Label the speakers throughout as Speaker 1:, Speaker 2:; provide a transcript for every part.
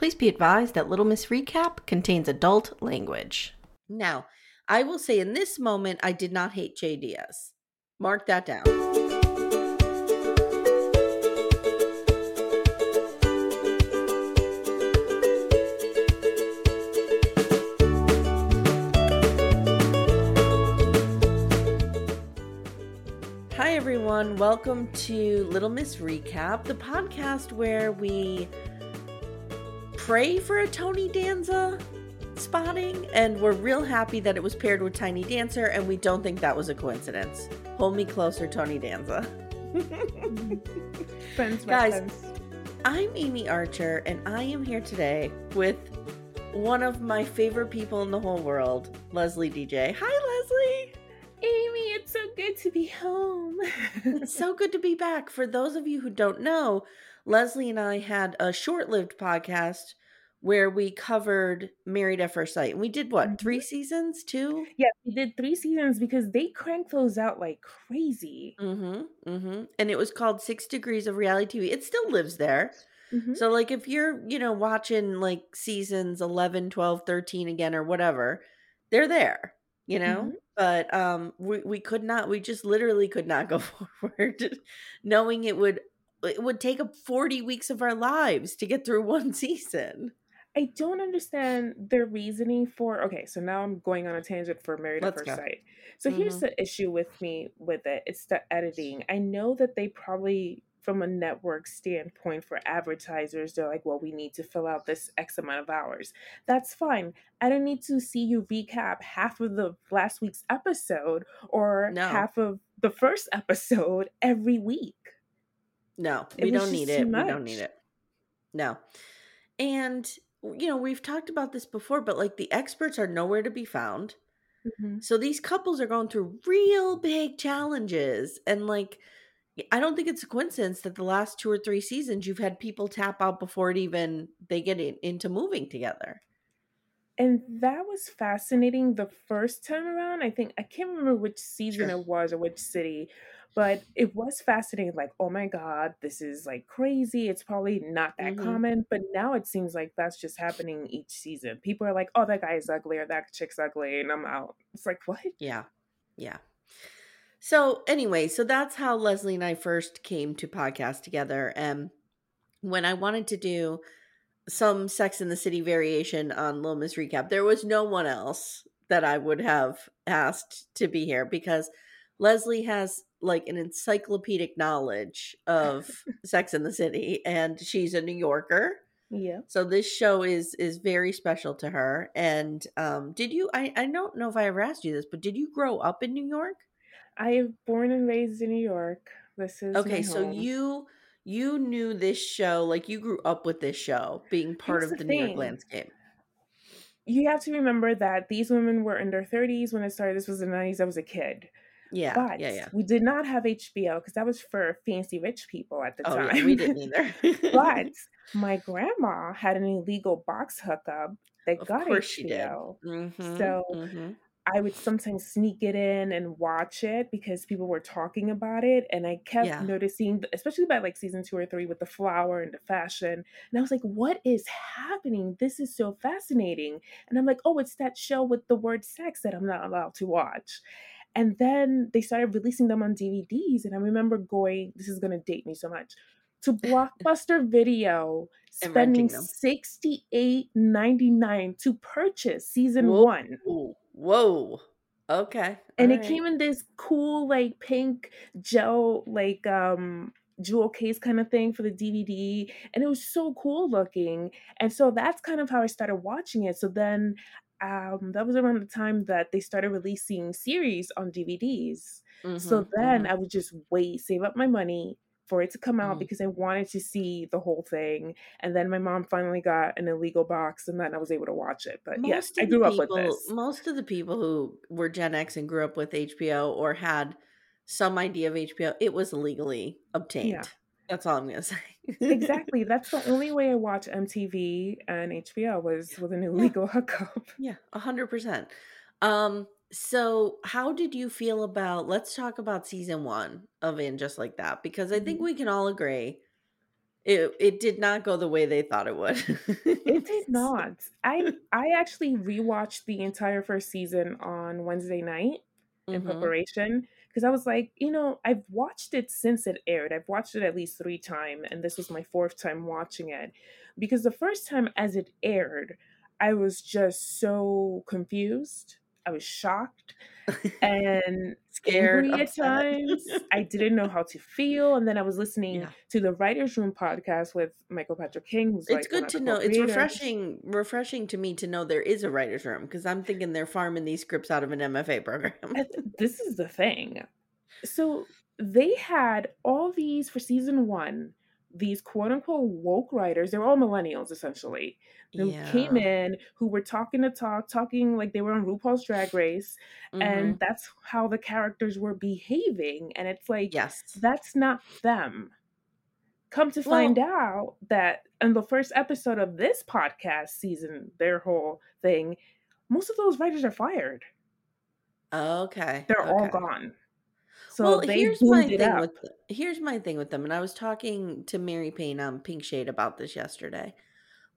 Speaker 1: Please be advised that Little Miss Recap contains adult language. Now, I will say in this moment, I did not hate Che Diaz. Mark that down. Hi, everyone. Welcome to Little Miss Recap, the podcast where we pray for a Tony Danza spotting, and we're real happy that it was paired with Tiny Dancer, and we don't think that was a coincidence. Hold me closer, Tony Danza.
Speaker 2: Friends, my
Speaker 1: Guys,
Speaker 2: friends.
Speaker 1: I'm Amye Archer, and I am here today with one of my favorite people in the whole world, Leslie DJ. Hi, Leslie.
Speaker 2: Amye, it's so good to be home.
Speaker 1: It's so good to be back. For those of you who don't know, Leslie and I had a short lived podcast where we covered Married at First Sight. And we did what, three seasons? Two?
Speaker 2: yeah, we did three seasons because they crank those out like crazy.
Speaker 1: Mm-hmm. Mm-hmm. And it was called Six Degrees of Reality TV. It still lives there.
Speaker 2: Mhm.
Speaker 1: So like if you're, you know, watching like seasons 11, 12, 13 again or whatever, they're there, you know?
Speaker 2: Mhm.
Speaker 1: But um we we could not we just literally could not go forward knowing it would it would take up 40 weeks of our lives to get through one season.
Speaker 2: I don't understand their reasoning for. Okay, so now I'm going on a tangent for Married
Speaker 1: Let's
Speaker 2: at First
Speaker 1: go.
Speaker 2: Sight. So here's
Speaker 1: Mhm.
Speaker 2: the issue with me with it. It's the editing. I know that they probably, from a network standpoint for advertisers, they're like, well, we need to fill out this X amount of hours. That's fine. I don't need to see you recap half of the last week's episode or
Speaker 1: No.
Speaker 2: half of the first episode every week.
Speaker 1: No,
Speaker 2: It
Speaker 1: we don't need it. We don't need it. No. And you know, we've talked about this before, but like the experts are nowhere to be found.
Speaker 2: Mhm.
Speaker 1: So these couples are going through real big challenges. And like, I don't think it's a coincidence that the last two or three seasons you've had people tap out before it even they get in, into moving together.
Speaker 2: And that was fascinating the first time around. I think I can't remember which season
Speaker 1: Sure.
Speaker 2: it was or which city, but it was fascinating. Like, oh my God, this is like crazy. It's probably not that
Speaker 1: Mhm.
Speaker 2: common. But now it seems like that's just happening each season. People are like, oh, that guy is ugly or that chick's ugly. And I'm out. It's like, what?
Speaker 1: Yeah. Yeah. So anyway, so that's how Leslie and I first came to podcast together. And when I wanted to do some Sex in the City variation on Little Miss Recap, there was no one else that I would have asked to be here because Leslie has like an encyclopedic knowledge of Sex in the City and she's a New Yorker.
Speaker 2: Yeah.
Speaker 1: So this show is is very special to her. And um did you I, I don't know if I ever asked you this, but did you grow up in New York?
Speaker 2: I am born and raised in New York. This is
Speaker 1: Okay, so you you knew this show, like you grew up with this show being part of
Speaker 2: the
Speaker 1: the New York landscape.
Speaker 2: you have to remember that these women were in their 30s when it started. This was the 90s. I was a kid.
Speaker 1: Yeah,
Speaker 2: But
Speaker 1: yeah, yeah.
Speaker 2: we did not have HBO because that was for fancy rich people at the
Speaker 1: Oh
Speaker 2: time.
Speaker 1: yeah, we didn't either.
Speaker 2: but my grandma had an illegal box hookup that
Speaker 1: of
Speaker 2: got
Speaker 1: course she did.
Speaker 2: HBO.
Speaker 1: Mm-hmm.
Speaker 2: So
Speaker 1: Mm-hmm.
Speaker 2: I would sometimes sneak it in and watch it because people were talking about it. And I kept
Speaker 1: Yeah.
Speaker 2: noticing, especially by like season two or three with the flower and the fashion. And I was like, what is happening? This is so fascinating. And I'm like, oh, it's that show with the word sex that I'm not allowed to watch. And then they started releasing them on DVDs. And I remember going, this is going to date me so much, to Blockbuster Video, spending
Speaker 1: renting them.
Speaker 2: $68.99 to purchase season
Speaker 1: Whoa.
Speaker 2: one
Speaker 1: Whoa. Okay.
Speaker 2: and
Speaker 1: all
Speaker 2: it
Speaker 1: right.
Speaker 2: came in this cool like pink gel like um jewel case kind of thing for the dvd and it was so cool looking and so that's kind of how i started watching it so then um that was around the time that they started releasing series on dvds so
Speaker 1: Mhm,
Speaker 2: then
Speaker 1: mhm.
Speaker 2: i would just wait save up my money for it to come out
Speaker 1: Mhm.
Speaker 2: because i wanted to see the whole thing and then my mom finally got an illegal box and then i was able to watch it but yes
Speaker 1: most
Speaker 2: i
Speaker 1: of the
Speaker 2: grew up
Speaker 1: people,
Speaker 2: with this
Speaker 1: most of the people who were Gen X and grew up with HBO or had some idea of HBO, it was illegally obtained. That's all I'm gonna say.
Speaker 2: Exactly. That's the only way I watch MTV and HBO was with an illegal hookup.
Speaker 1: Yeah, a hundred percent. Um, so how did you feel about let's talk about season one of And Just Like That, because I think
Speaker 2: Mhm.
Speaker 1: we can all agree it it did not go the way they thought it would.
Speaker 2: It did not. I I actually rewatched the entire first season on Wednesday night in
Speaker 1: Mhm.
Speaker 2: preparation because I was like, you know, I've watched it since it aired. I've watched it at least three times, and this was my fourth time watching it. Because the first time as it aired, I was just so confused. I was shocked and
Speaker 1: Scared,
Speaker 2: angry at times. I didn't know how to feel. And then I was listening
Speaker 1: Yeah.
Speaker 2: to the Writers Room podcast with Michael Patrick King, who's
Speaker 1: It's
Speaker 2: like
Speaker 1: good to know. It's refreshing, refreshing to me to know there is a writer's room because I'm thinking they're farming these scripts out of an MFA program.
Speaker 2: This is the thing. So they had all these for season one, these quote unquote woke writers, they're all millennials essentially, who came in who were talking to talk, talking like they were on RuPaul's Drag Race,
Speaker 1: Mhm.
Speaker 2: and that's how the characters were behaving. And it's like,
Speaker 1: Yes.
Speaker 2: that's not them. Come to
Speaker 1: Well-
Speaker 2: find out that in the first episode of this podcast season, their whole thing, most of those writers are fired.
Speaker 1: Okay.
Speaker 2: They're all gone. So
Speaker 1: well,
Speaker 2: they
Speaker 1: here's my
Speaker 2: boomed it
Speaker 1: thing
Speaker 2: up.
Speaker 1: with here's my thing with them, and I was talking to Mary Payne on Pink Shade about this yesterday.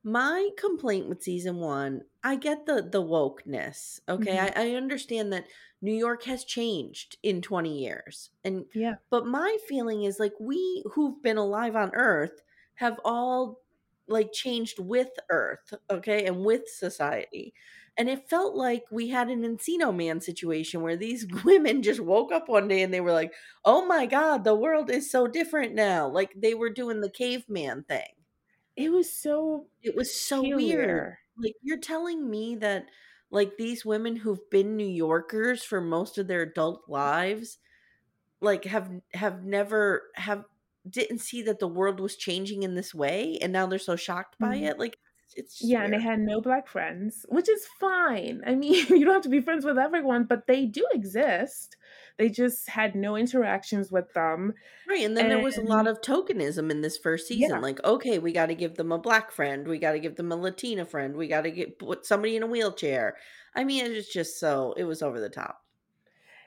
Speaker 1: My complaint with season one, I get the the wokeness. Okay,
Speaker 2: Mhm.
Speaker 1: I, I understand that New York has changed in 20 years. And
Speaker 2: Yeah.
Speaker 1: but my feeling is like we who've been alive on Earth have all like changed with Earth, okay, and with society. And it felt like we had an Encino Man situation where these women just woke up one day and they were like, "Oh my god, the world is so different now." Like they were doing the caveman thing.
Speaker 2: It was so
Speaker 1: It was so weird. Like you're telling me that like these women who've been New Yorkers for most of their adult lives like have have never have didn't see that the world was changing in this way and now they're so shocked by
Speaker 2: Mhm.
Speaker 1: it. Like it's just
Speaker 2: Yeah, and they had no black friends, which is fine. I mean, you don't have to be friends with everyone, but they do exist. They just had no interactions with them.
Speaker 1: Right, and then there was a lot of tokenism in this first season.
Speaker 2: yeah,
Speaker 1: Like, okay, we got to give them a black friend, we got to give them a Latina friend, we got to get put somebody in a wheelchair. I mean, it was just so it was over the top.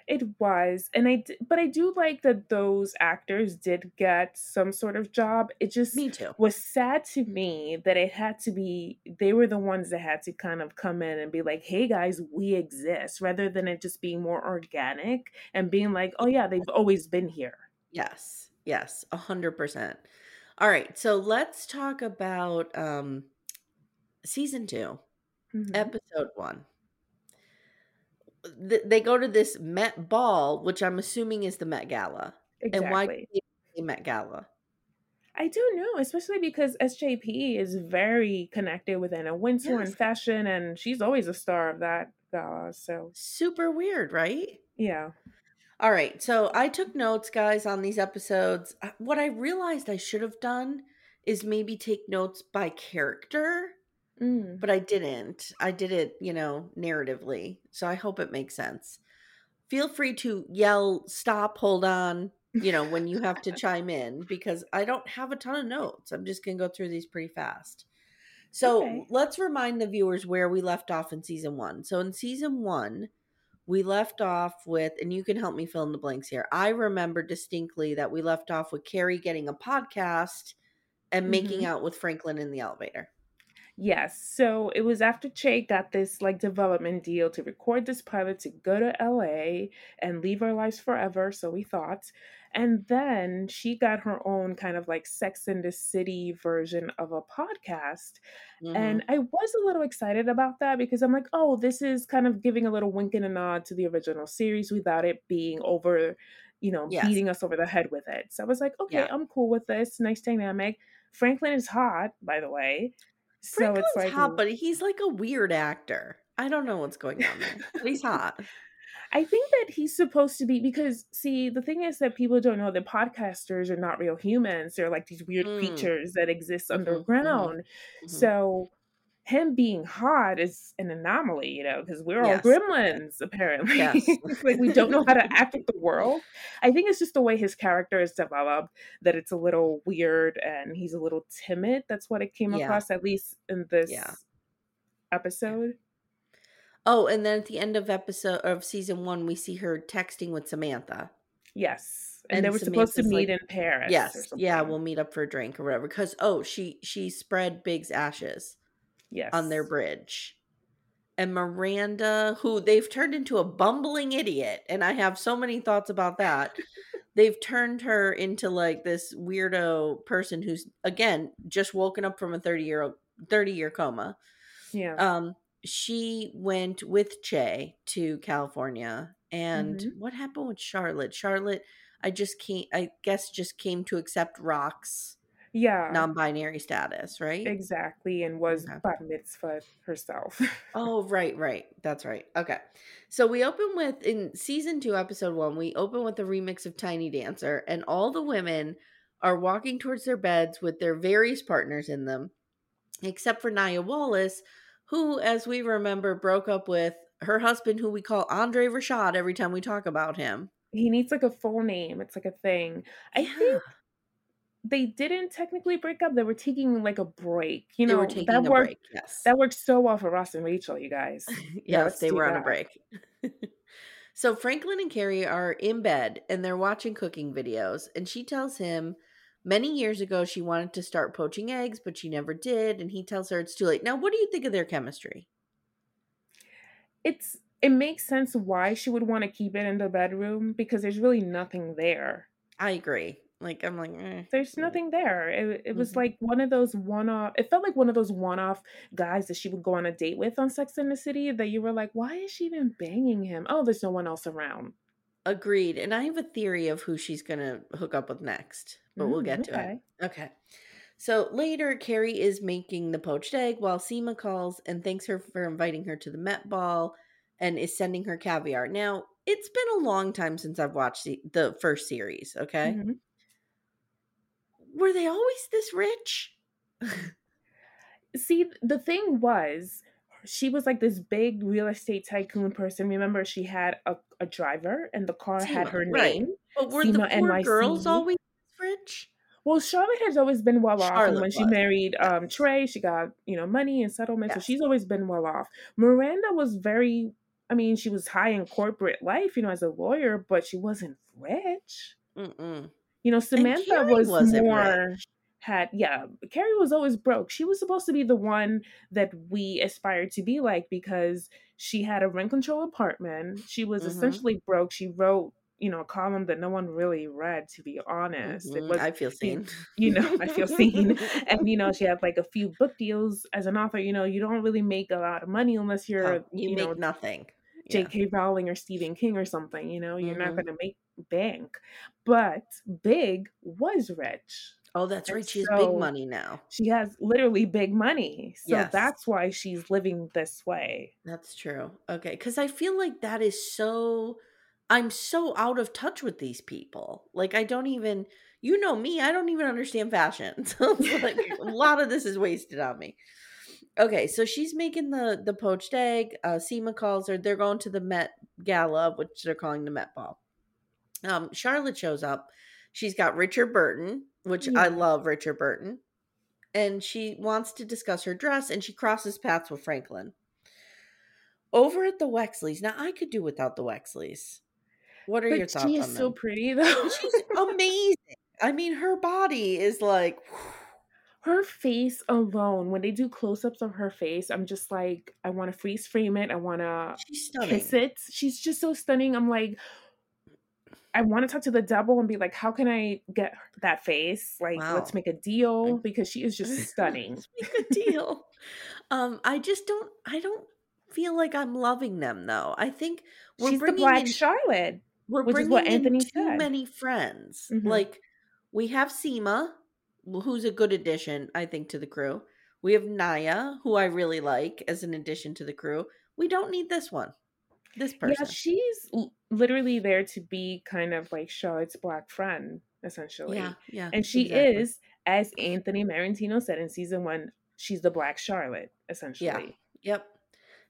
Speaker 2: It was. And I, d- but I do like that those actors did get some sort of job. It just
Speaker 1: Me too.
Speaker 2: was sad to me that it had to be, they were the ones that had to kind of come in and be like, hey guys, we exist, rather than it just being more organic and being like, oh yeah, they've always been here.
Speaker 1: Yes, yes, a hundred percent. All right, so let's talk about um season 2
Speaker 2: Mhm.
Speaker 1: episode one. Th- they go to this Met Ball, which I'm assuming is the Met Gala. Exactly. And why
Speaker 2: Exactly.
Speaker 1: did they say Met Gala?
Speaker 2: I don't know, especially because SJP is very connected with Anna Wintour
Speaker 1: Yes.
Speaker 2: and fashion, and she's always a star of that gala. So
Speaker 1: Super weird, right?
Speaker 2: yeah,
Speaker 1: All right, so I took notes, guys, on these episodes. Uh, What I realized I should have done is maybe take notes by character,
Speaker 2: mm.
Speaker 1: but I didn't. I did it, you know, narratively. So I hope it makes sense. feel free to yell, stop, hold on, you know, when you have to chime in because I don't have a ton of notes. I'm just going to go through these pretty fast. So
Speaker 2: Okay.
Speaker 1: let's remind the viewers where we left off in season one. So in season one, we left off with, and you can help me fill in the blanks here. I remember distinctly that we left off with Carrie getting a podcast and making
Speaker 2: Mhm.
Speaker 1: out with Franklyn in the elevator.
Speaker 2: Yes. So it was after Che got this like development deal to record this pilot to go to LA and leave our lives forever, so we thought. And then she got her own kind of like Sex in the City version of a podcast.
Speaker 1: Mhm.
Speaker 2: And I was a little excited about that because I'm like, oh, this is kind of giving a little wink and a nod to the original series without it being over, you know,
Speaker 1: Yes.
Speaker 2: beating us over the head with it. So I was like, okay,
Speaker 1: Yeah.
Speaker 2: I'm cool with this. Nice dynamic. Franklyn is hot, by the way. So
Speaker 1: Franklyn's
Speaker 2: it's like
Speaker 1: hot, but he's like a weird actor. I don't know what's going on there, he's hot.
Speaker 2: I think that he's supposed to be because see the thing is that people don't know that podcasters are not real humans. They're like these weird
Speaker 1: Mm.
Speaker 2: creatures that exist
Speaker 1: Mhm, mhm,
Speaker 2: underground.
Speaker 1: mhm.
Speaker 2: So him being hot is an anomaly, you know, because we're all gremlins apparently.
Speaker 1: Yes.
Speaker 2: like we don't know how to act with the world. I think it's just the way his character is developed that it's a little weird and he's a little timid. That's what it came
Speaker 1: Yeah.
Speaker 2: across, at least in this
Speaker 1: Yeah.
Speaker 2: episode.
Speaker 1: Oh, and then at the end of episode of season one, we see her texting with Samantha.
Speaker 2: Yes. And,
Speaker 1: And
Speaker 2: they were supposed to meet
Speaker 1: like,
Speaker 2: in Paris.
Speaker 1: Yes, yeah, we'll meet up for a drink or whatever. Because oh, she she spread Big's ashes
Speaker 2: yes.
Speaker 1: on their bridge, and Miranda, who they've turned into a bumbling idiot, and I have so many thoughts about that. they've turned her into like this weirdo person who's again just woken up from a thirty year old thirty year coma.
Speaker 2: Yeah.
Speaker 1: um she went with Che to California and
Speaker 2: Mhm.
Speaker 1: what happened with Charlotte? Charlotte I just can't I guess just came to accept Rock's
Speaker 2: yeah.
Speaker 1: non-binary status, right?
Speaker 2: Exactly. And was
Speaker 1: Okay.
Speaker 2: bar mitzvah herself.
Speaker 1: Oh, right, right. That's right. Okay. So we open with in season 2 episode 1, we open with a remix of Tiny Dancer and all the women are walking towards their beds with their various partners in them except for Nia Wallace who as we remember broke up with her husband who we call Andre Rashad every time we talk about him.
Speaker 2: he needs like a full name. It's like a thing. I
Speaker 1: Yeah.
Speaker 2: think they didn't technically break up. They were taking like a break. You
Speaker 1: they
Speaker 2: know,
Speaker 1: were taking
Speaker 2: that
Speaker 1: a
Speaker 2: worked
Speaker 1: break. Yes.
Speaker 2: that worked so well for Ross and Rachel, you guys.
Speaker 1: Yes,
Speaker 2: let's
Speaker 1: they were on a break. so Franklyn and Carrie are in bed and they're watching cooking videos, and she tells him many years ago she wanted to start poaching eggs, but she never did, and he tells her it's too late. Now, what do you think of their chemistry?
Speaker 2: It's it makes sense why she would want to keep it in the bedroom because there's really nothing there.
Speaker 1: I agree. Like I'm like, eh.
Speaker 2: There's nothing there. It, it was
Speaker 1: Mhm.
Speaker 2: like one of those one off. It felt like one of those one off guys that she would go on a date with on Sex in the City that you were like, why is she even banging him? Oh, there's no one else around.
Speaker 1: agreed. And I have a theory of who she's gonna hook up with next, but we'll
Speaker 2: Mm,
Speaker 1: get to
Speaker 2: okay.
Speaker 1: it. Okay. So later, Carrie is making the poached egg while Seema calls and thanks her for inviting her to the Met Ball and is sending her caviar. Now, it's been a long time since I've watched the, the first series, okay?
Speaker 2: Mhm.
Speaker 1: Were they always this rich?
Speaker 2: See, the thing was, she was like this big real estate tycoon person. Remember, she had a, a driver, and the car had her
Speaker 1: right.
Speaker 2: name.
Speaker 1: But were the
Speaker 2: Seema
Speaker 1: poor girls always this rich?
Speaker 2: Well, Charlotte has always been well off, and when she married um. Trey, she got you know money and settlement, so she's always been well off. Miranda was very, I mean, she was high in corporate life, you know, as a lawyer, but she wasn't rich.
Speaker 1: Mm-mm.
Speaker 2: You know, Samantha was more
Speaker 1: rich.
Speaker 2: had yeah. Carrie was always broke. She was supposed to be the one that we aspired to be like because she had a rent control apartment. She was
Speaker 1: Mhm.
Speaker 2: essentially broke. She wrote you know a column that no one really read. To be honest, it
Speaker 1: Mhm,
Speaker 2: was
Speaker 1: I feel seen.
Speaker 2: you know I feel seen, and you know she had like a few book deals as an author. You know you don't really make a lot of money unless you're
Speaker 1: Oh, you,
Speaker 2: you
Speaker 1: make
Speaker 2: know
Speaker 1: nothing. Yeah.
Speaker 2: J.K. Rowling or Stephen King or something, you know, you're not
Speaker 1: Mhm.
Speaker 2: going to make bank. But Big was rich.
Speaker 1: Oh, that's
Speaker 2: And
Speaker 1: right. She has big money now.
Speaker 2: She has literally big money. So
Speaker 1: Yes.
Speaker 2: that's why she's living this way.
Speaker 1: That's true. Okay, because I feel like that is so. I'm so out of touch with these people. Like I don't even. You know me. I don't even understand fashion. So like a lot of this is wasted on me. Okay, so she's making the the poached egg. Uh Seema calls her. They're going to the Met Gala, which they're calling the Met Ball. Um, Charlotte shows up. She's got Richard Burton, which I love Richard Burton. And she wants to discuss her dress and she crosses paths with Franklyn. Over at the Wexleys. Now I could do without the Wexleys. What are your thoughts
Speaker 2: she is so pretty though.
Speaker 1: She's amazing. I mean, her body is like
Speaker 2: her face alone, when they do close-ups of her face, I'm just like, I want to freeze frame it. I want to kiss it. She's just so stunning. I'm like, I want to talk to the devil and be like, how can I get that face? Like,
Speaker 1: Wow.
Speaker 2: let's make a deal because she is just stunning.
Speaker 1: Make a deal. um, I just don't. I don't feel like I'm loving them though. I think we're
Speaker 2: She's the
Speaker 1: bringing
Speaker 2: Black
Speaker 1: in
Speaker 2: Charlotte.
Speaker 1: we're bringing
Speaker 2: what
Speaker 1: in
Speaker 2: Anthony
Speaker 1: too
Speaker 2: said.
Speaker 1: many friends.
Speaker 2: Mhm.
Speaker 1: Like we have Seema, who's a good addition, I think, to the crew. We have Nia, who I really like as an addition to the crew. We don't need this one. This person.
Speaker 2: Yeah, she's literally there to be kind of like Charlotte's black friend, essentially.
Speaker 1: yeah, yeah.
Speaker 2: And she
Speaker 1: exactly.
Speaker 2: is, as Anthony Marentino said in season one, she's the Black Charlotte, essentially. Yeah.
Speaker 1: Yep.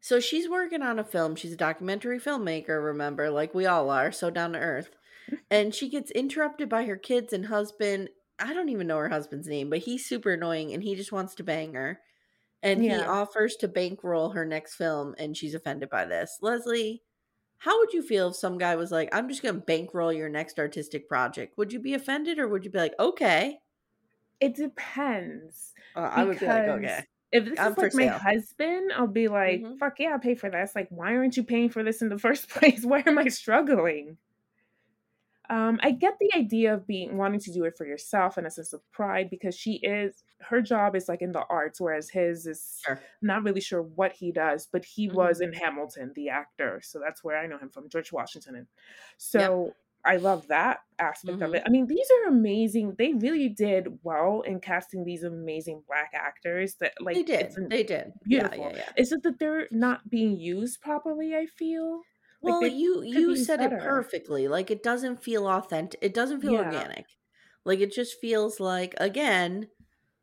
Speaker 1: So she's working on a film. She's a documentary filmmaker, remember, like we all are, so down to earth. And she gets interrupted by her kids and husband. I don't even know her husband's name, but he's super annoying and he just wants to bang her. And he offers to bankroll her next film and she's offended by this. Leslie, how would you feel if some guy was like, I'm just going to bankroll your next artistic project? Would you be offended or would you be like, okay?
Speaker 2: It depends.
Speaker 1: Uh, I would be like, okay.
Speaker 2: If this
Speaker 1: I'm
Speaker 2: is like my
Speaker 1: sale.
Speaker 2: husband, I'll be like,
Speaker 1: Mhm.
Speaker 2: fuck yeah, I'll pay for this. Like, why aren't you paying for this in the first place? Why am I struggling? Um, I get the idea of being wanting to do it for yourself and a sense of pride because she is her job is like in the arts, whereas his is
Speaker 1: Sure.
Speaker 2: not really sure what he does, but he
Speaker 1: Mm-hmm.
Speaker 2: was in Hamilton, the actor. So that's where I know him from, George Washington. And so I love that aspect of
Speaker 1: Mhm.
Speaker 2: it. I mean, these are amazing. They really did well in casting these amazing black actors that like
Speaker 1: they did. They did.
Speaker 2: beautiful.
Speaker 1: Yeah, yeah, yeah.
Speaker 2: It's just that they're not being used properly, I feel. Like,
Speaker 1: Well,
Speaker 2: they
Speaker 1: you you said it perfectly. Like it doesn't feel authentic. It doesn't feel
Speaker 2: Yeah.
Speaker 1: organic. Like it just feels like again,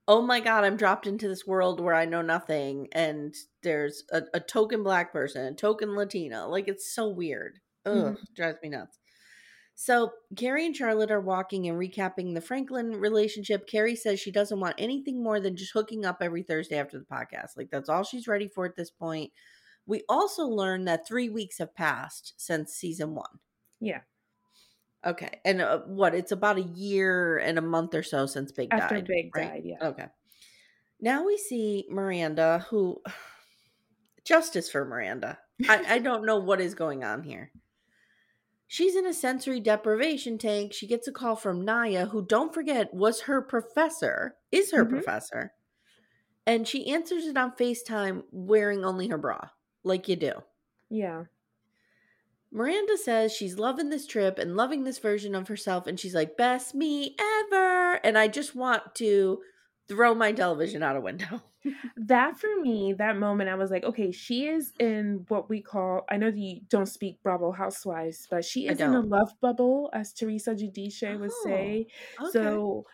Speaker 1: oh my god, I'm dropped into this world where I know nothing and there's a, a token black person, a token Latina. Like it's so weird. Ugh,
Speaker 2: Mm-hmm.
Speaker 1: drives me nuts. So Carrie and Charlotte are walking and recapping the Franklyn relationship. Carrie says she doesn't want anything more than just hooking up every Thursday after the podcast. Like that's all she's ready for at this point. We also learned that three weeks have passed since season one.
Speaker 2: Yeah.
Speaker 1: Okay, and uh, what? It's about a year and a month or so since Big
Speaker 2: After
Speaker 1: died.
Speaker 2: Big
Speaker 1: right?
Speaker 2: died, yeah.
Speaker 1: Okay. Now we see Miranda, who justice for Miranda. I, I don't know what is going on here. She's in a sensory deprivation tank. She gets a call from Nia, who, don't forget, was her professor, is her
Speaker 2: Mhm.
Speaker 1: professor. And she answers it on FaceTime wearing only her bra, like you do.
Speaker 2: Yeah.
Speaker 1: Miranda says she's loving this trip and loving this version of herself, and she's like, best me ever. And I just want to throw my television out a window.
Speaker 2: That for me, that moment, I was like, okay, she is in what we call, I know you don't speak Bravo Housewives, but she is in a love bubble, as Teresa Giudice would
Speaker 1: Oh,
Speaker 2: say.
Speaker 1: okay.
Speaker 2: So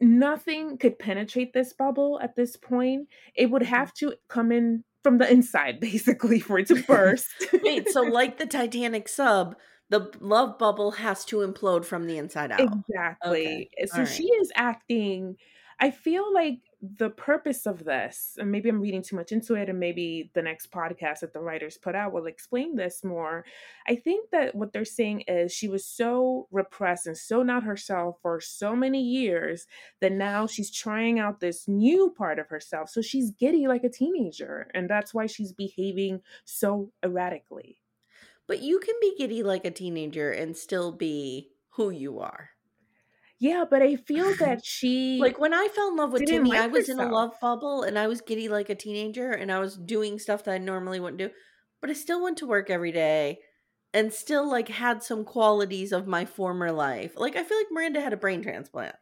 Speaker 2: nothing could penetrate this bubble at this point. It would
Speaker 1: Mm-hmm.
Speaker 2: have to come in from the inside, basically, for it to burst.
Speaker 1: Wait, so like the Titanic sub, the love bubble has to implode from the inside out.
Speaker 2: Exactly.
Speaker 1: Okay,
Speaker 2: So
Speaker 1: all
Speaker 2: she is acting. I feel like the purpose of this, and maybe I'm reading too much into it, and maybe the next podcast that the writers put out will explain this more. I think that what they're saying is she was so repressed and so not herself for so many years that now she's trying out this new part of herself. So she's giddy like a teenager, and that's why she's behaving so erratically.
Speaker 1: But you can be giddy like a teenager and still be who you are.
Speaker 2: Yeah, but I feel that she
Speaker 1: Like when I fell in love with Timmy,
Speaker 2: like
Speaker 1: I was in a love bubble and I was giddy like a teenager and I was doing stuff that I normally wouldn't do. But I still went to work every day and still like had some qualities of my former life. Like I feel like Miranda had a brain transplant.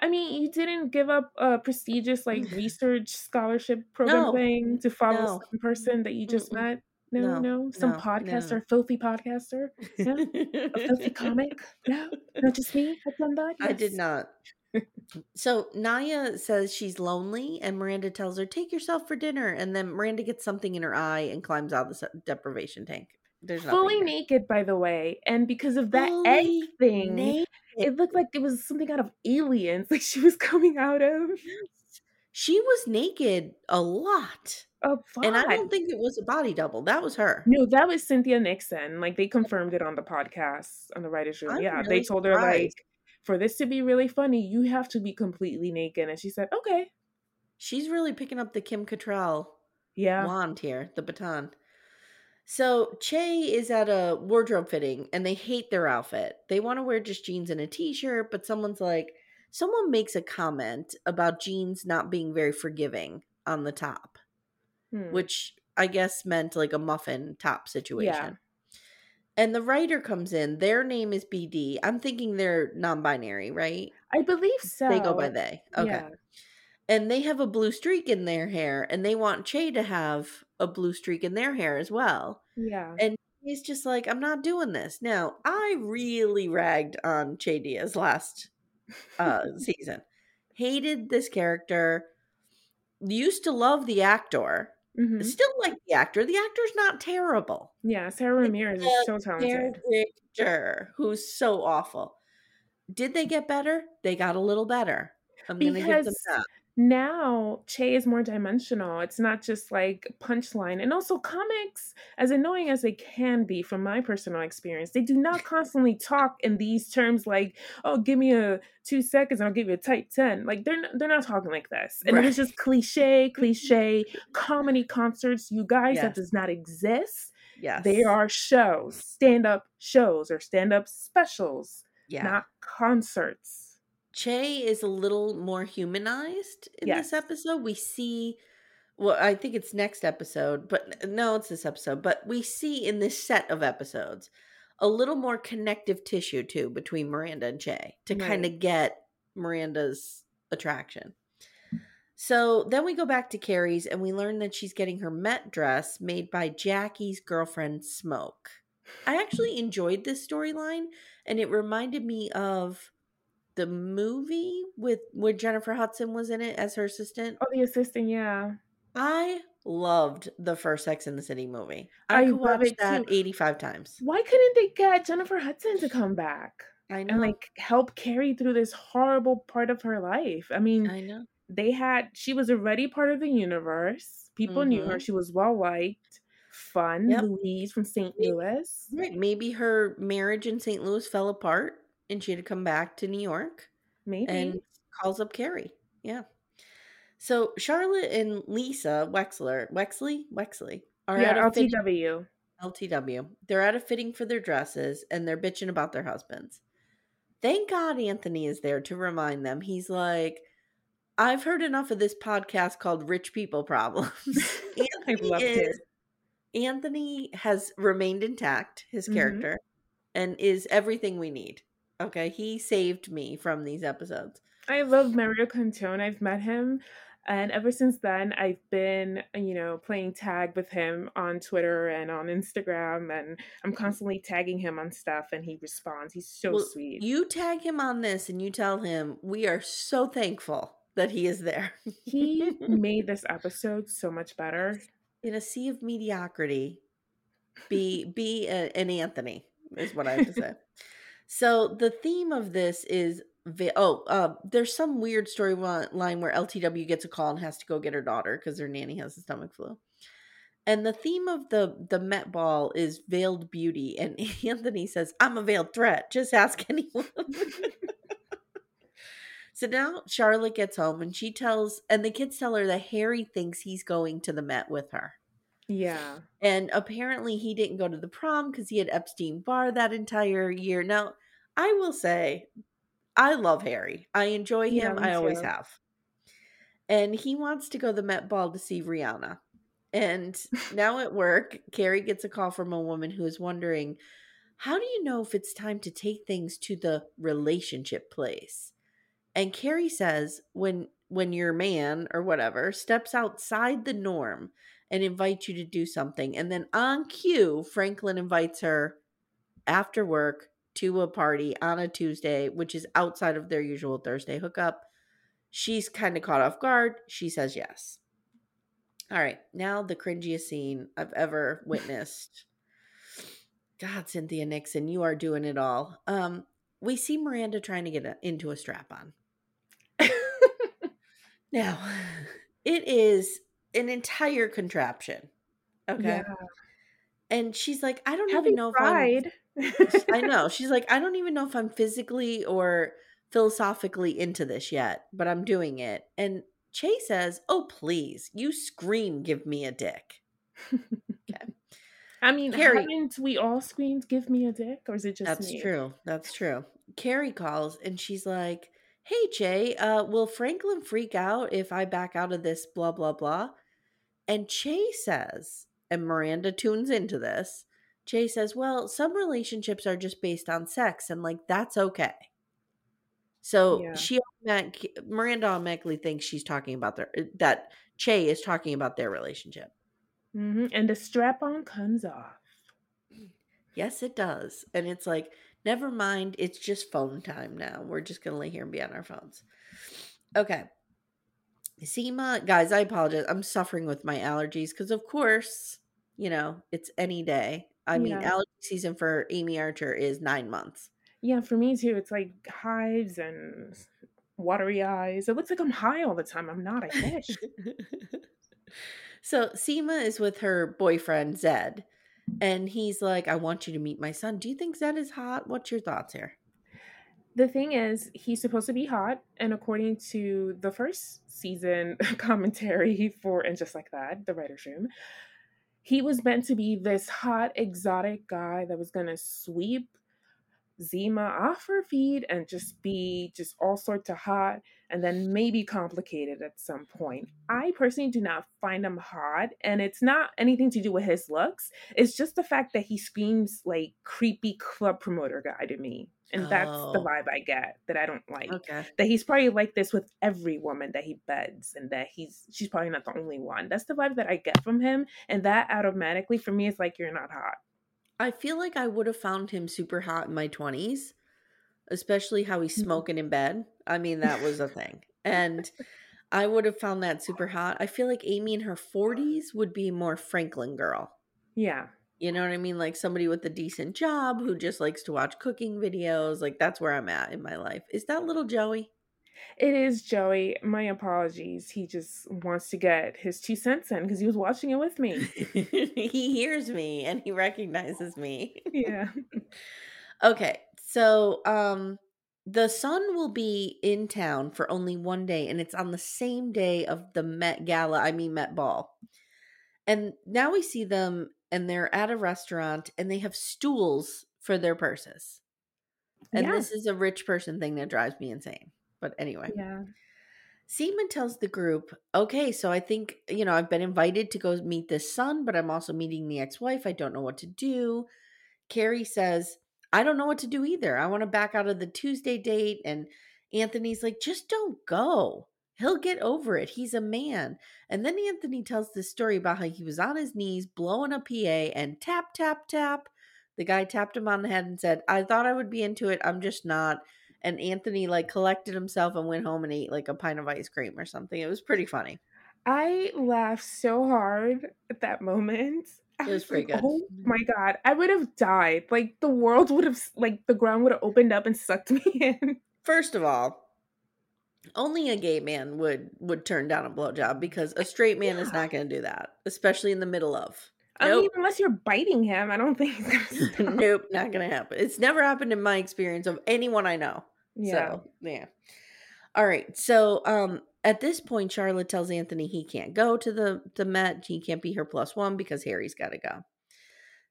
Speaker 2: I mean, you didn't give up a prestigious like research scholarship program
Speaker 1: No.
Speaker 2: thing to follow
Speaker 1: No.
Speaker 2: some person that you just
Speaker 1: Mm-mm.
Speaker 2: met. No,
Speaker 1: No,
Speaker 2: no, some
Speaker 1: no,
Speaker 2: podcaster,
Speaker 1: no.
Speaker 2: filthy podcaster, yeah? a filthy comic. No, not just me. I've done that.
Speaker 1: I did not. So Nia says she's lonely, and Miranda tells her, "Take yourself for dinner." And then Miranda gets something in her eye and climbs out of the deprivation tank. There's
Speaker 2: Fully naked, by the way. And because of that egg thing,
Speaker 1: naked.
Speaker 2: it looked like it was something out of aliens, like she was coming out of
Speaker 1: She was naked a lot,
Speaker 2: a
Speaker 1: and I don't think it was a body double. That was her.
Speaker 2: No, that was Cynthia Nixon. Like they confirmed it on the podcast on the writers' room.
Speaker 1: I'm
Speaker 2: yeah, they
Speaker 1: really
Speaker 2: told her like, for this to be really funny, you have to be completely naked, and she said, okay,
Speaker 1: She's really picking up the Kim Cattrall
Speaker 2: yeah,
Speaker 1: wand here, the baton. So Che is at a wardrobe fitting and they hate their outfit. They want to wear just jeans and a t-shirt, but someone's like, someone makes a comment about jeans not being very forgiving on the top,
Speaker 2: Hmm.
Speaker 1: which I guess meant like a muffin top situation. And the writer comes in. Their name is BD. I'm thinking they're non-binary, right?
Speaker 2: I believe so.
Speaker 1: They go by they. Okay.
Speaker 2: Yeah.
Speaker 1: And they have a blue streak in their hair, and they want Che to have a blue streak in their hair as well.
Speaker 2: Yeah.
Speaker 1: And he's just like, I'm not doing this. Now, I really ragged on Che Diaz last uh, season. Hated this character. Used to love the actor.
Speaker 2: Mhm.
Speaker 1: Still like the actor. The actor's not terrible.
Speaker 2: Yeah, Sara Ramirez is so talented.
Speaker 1: Character who's so awful. Did they get better? They got a little better. I'm gonna give them that.
Speaker 2: Now Che is more dimensional. It's not just like punchline. And also comics, as annoying as they can be from my personal experience, they do not constantly talk in these terms like, oh, give me a two seconds and I'll give you a tight 10. Like they're not, they're not talking like this. And
Speaker 1: Right.
Speaker 2: just cliche, cliche comedy concerts. You guys,
Speaker 1: Yes.
Speaker 2: that does not exist.
Speaker 1: Yes.
Speaker 2: They are shows, stand-up shows or stand-up specials,
Speaker 1: yeah.
Speaker 2: not concerts.
Speaker 1: Che is a little more humanized in
Speaker 2: Yes.
Speaker 1: this episode. We see, well, I think it's next episode, but no, it's this episode. But we see in this set of episodes a little more connective tissue too between Miranda and Che to kind of get Miranda's attraction. So then we go back to Carrie's and we learn that she's getting her Met dress made by Jackie's girlfriend Smoke. I actually enjoyed this storyline and it reminded me of the movie with where Jennifer Hudson was in it as her assistant.
Speaker 2: Oh, the assistant, yeah.
Speaker 1: I loved the first Sex in the City movie. I,
Speaker 2: I
Speaker 1: could watch
Speaker 2: it
Speaker 1: that
Speaker 2: too.
Speaker 1: 85 times.
Speaker 2: Why couldn't they get Jennifer Hudson to come back
Speaker 1: I know.
Speaker 2: and like help carry through this horrible part of her life? I mean,
Speaker 1: I know.
Speaker 2: they had she was already part of the universe. People knew her. Mm-hmm. She was well liked, fun.
Speaker 1: Yep.
Speaker 2: Louise from St. Louis.
Speaker 1: Right. Maybe her marriage in St. Louis fell apart and she had to come back to New York
Speaker 2: Maybe.
Speaker 1: and calls up Carrie. Yeah. So Charlotte and Lisa Wexler, Wexley, Wexley are
Speaker 2: yeah,
Speaker 1: at a fitting
Speaker 2: LTW.
Speaker 1: LTW. They're at a fitting for their dresses and they're bitching about their husbands. Thank God Anthony is there to remind them. He's like, I've heard enough of this podcast called Rich People Problems.
Speaker 2: I
Speaker 1: Anthony
Speaker 2: loved it.
Speaker 1: is- Anthony has remained intact, his
Speaker 2: Mhm.
Speaker 1: character, and is everything we need. Okay. He saved me from these episodes.
Speaker 2: I love Mario Cantone. I've met him. And ever since then, I've been, you know, playing tag with him on Twitter and on Instagram. And I'm mm-hmm. constantly tagging him on stuff and he responds. He's so
Speaker 1: Well,
Speaker 2: sweet.
Speaker 1: You tag him on this and you tell him we are so thankful that he is there.
Speaker 2: he made this episode so much better.
Speaker 1: in a sea of mediocrity, be be a, an Anthony is what I have to say. So the theme of this is oh, uh, there's some weird storyline where LTW gets a call and has to go get her daughter because her nanny has a stomach flu. And the theme of the the Met Ball is veiled beauty, and Anthony says, "I'm a veiled threat. Just ask anyone." so now Charlotte gets home and she tells, and the kids tell her that Harry thinks he's going to the Met with her.
Speaker 2: Yeah.
Speaker 1: And apparently he didn't go to the prom because he had Epstein Barr that entire year. Now, I will say, I love Harry. I enjoy him.
Speaker 2: me
Speaker 1: I always
Speaker 2: too.
Speaker 1: have. And he wants to go to the Met Ball to see Rihanna. And now at work, Carrie gets a call from a woman who is wondering, how do you know if it's time to take things to the relationship place? And Carrie says, when when your man or whatever steps outside the norm and invites you to do something, and then on cue, Franklyn invites her after work to a party on a Tuesday, which is outside of their usual Thursday hookup. She's kind of caught off guard. She says yes. All right, now the cringiest scene I've ever witnessed. God, Cynthia Nixon, you are doing it all. Um, we see Miranda trying to get a, into a strap on. now, it is an entire contraption. Okay.
Speaker 2: Yeah.
Speaker 1: And she's like, I don't
Speaker 2: Have
Speaker 1: even know
Speaker 2: tried?
Speaker 1: if I'm I know. She's like, I don't even know if I'm physically or philosophically into this yet, but I'm doing it. And Che says, Oh, please, you scream, give me a dick.
Speaker 2: I mean,
Speaker 1: Carrie-
Speaker 2: haven't we all screamed, give me a dick? Or is it just
Speaker 1: That's
Speaker 2: me?
Speaker 1: true. That's true. Carrie calls and she's like, Hey, Che, uh, will Franklyn freak out if I back out of this, blah, blah, blah? And Che says, and Miranda tunes into this, Che says, Well, some relationships are just based on sex, and like that's okay. So
Speaker 2: Yeah.
Speaker 1: she Miranda automatically thinks she's talking about their that Che is talking about their relationship.
Speaker 2: hmm And the strap on comes off.
Speaker 1: Yes, it does. And it's like, never mind, it's just phone time now. We're just gonna lay here and be on our phones. Okay. Seema, guys, I apologize. I'm suffering with my allergies because of course, you know, it's any day. I mean,
Speaker 2: Yeah.
Speaker 1: allergy season for Amye Archer is nine months.
Speaker 2: Yeah, for me too. It's like hives and watery eyes. It looks like I'm high all the time. I'm not, I wish.
Speaker 1: so Seema is with her boyfriend Zed, and he's like, I want you to meet my son. Do you think Zed is hot? What's your thoughts here?
Speaker 2: the thing is, he's supposed to be hot, and according to the first season commentary for And Just Like That, the writer's room, he was meant to be this hot, exotic guy that was gonna sweep Seema off her feet and just be just all sorts of hot and then maybe complicated at some point. I personally do not find him hot, and it's not anything to do with his looks. It's just the fact that he screams like creepy club promoter guy to me. And that's the
Speaker 1: Oh.
Speaker 2: vibe I get that I don't like.
Speaker 1: Okay.
Speaker 2: That he's probably like this with every woman that he beds, and that he's she's probably not the only one. That's the vibe that I get from him, and that automatically for me is like you're not hot.
Speaker 1: I feel like I would have found him super hot in my 20s, especially how he's
Speaker 2: Mhm.
Speaker 1: smoking in bed. I mean, that was a thing. And I would have found that super hot. I feel like Amye in her 40s would be more Franklyn girl.
Speaker 2: Yeah.
Speaker 1: You know what I mean? Like somebody with a decent job who just likes to watch cooking videos. Like that's where I'm at in my life. Is that little Joey?
Speaker 2: It is Joey. My apologies. He just wants to get his two cents in because he was watching it with me.
Speaker 1: he hears me and he recognizes me.
Speaker 2: yeah.
Speaker 1: Okay, so um the son will be in town for only one day and it's on the same day of the Met Gala, I mean Met Ball. And now we see them and they're at a restaurant and they have stools for their purses. And
Speaker 2: Yeah.
Speaker 1: this is a rich person thing that drives me insane. But anyway.
Speaker 2: Yeah.
Speaker 1: Seema tells the group, okay, so I think, you know, I've been invited to go meet this son, but I'm also meeting the ex wife. I don't know what to do. Carrie says, I don't know what to do either. I want to back out of the Tuesday date. And Anthony's like, just don't go. He'll get over it. He's a man. And then Anthony tells this story about how he was on his knees blowing a PA and tap, tap, tap. The guy tapped him on the head and said, I thought I would be into it. I'm just not and Anthony like collected himself and went home and ate like a pint of ice cream or something. It was pretty funny.
Speaker 2: I laughed so hard at that moment. I
Speaker 1: It was pretty
Speaker 2: like,
Speaker 1: good.
Speaker 2: Oh mm-hmm. my god, I would have died. Like the world would have, like the ground would have opened up and sucked me in.
Speaker 1: First of all, only a gay man would would turn down a blowjob because a straight man is not going to do that, especially in the middle of.
Speaker 2: I mean, unless you're biting him, I don't think he's gonna
Speaker 1: nope, not going to happen. It's never happened in my experience of anyone I know.
Speaker 2: Yeah.
Speaker 1: So, yeah. All right. So, um at this point Charlotte tells Anthony he can't go to the the Met. He can't be her plus 1 because Harry's got to go.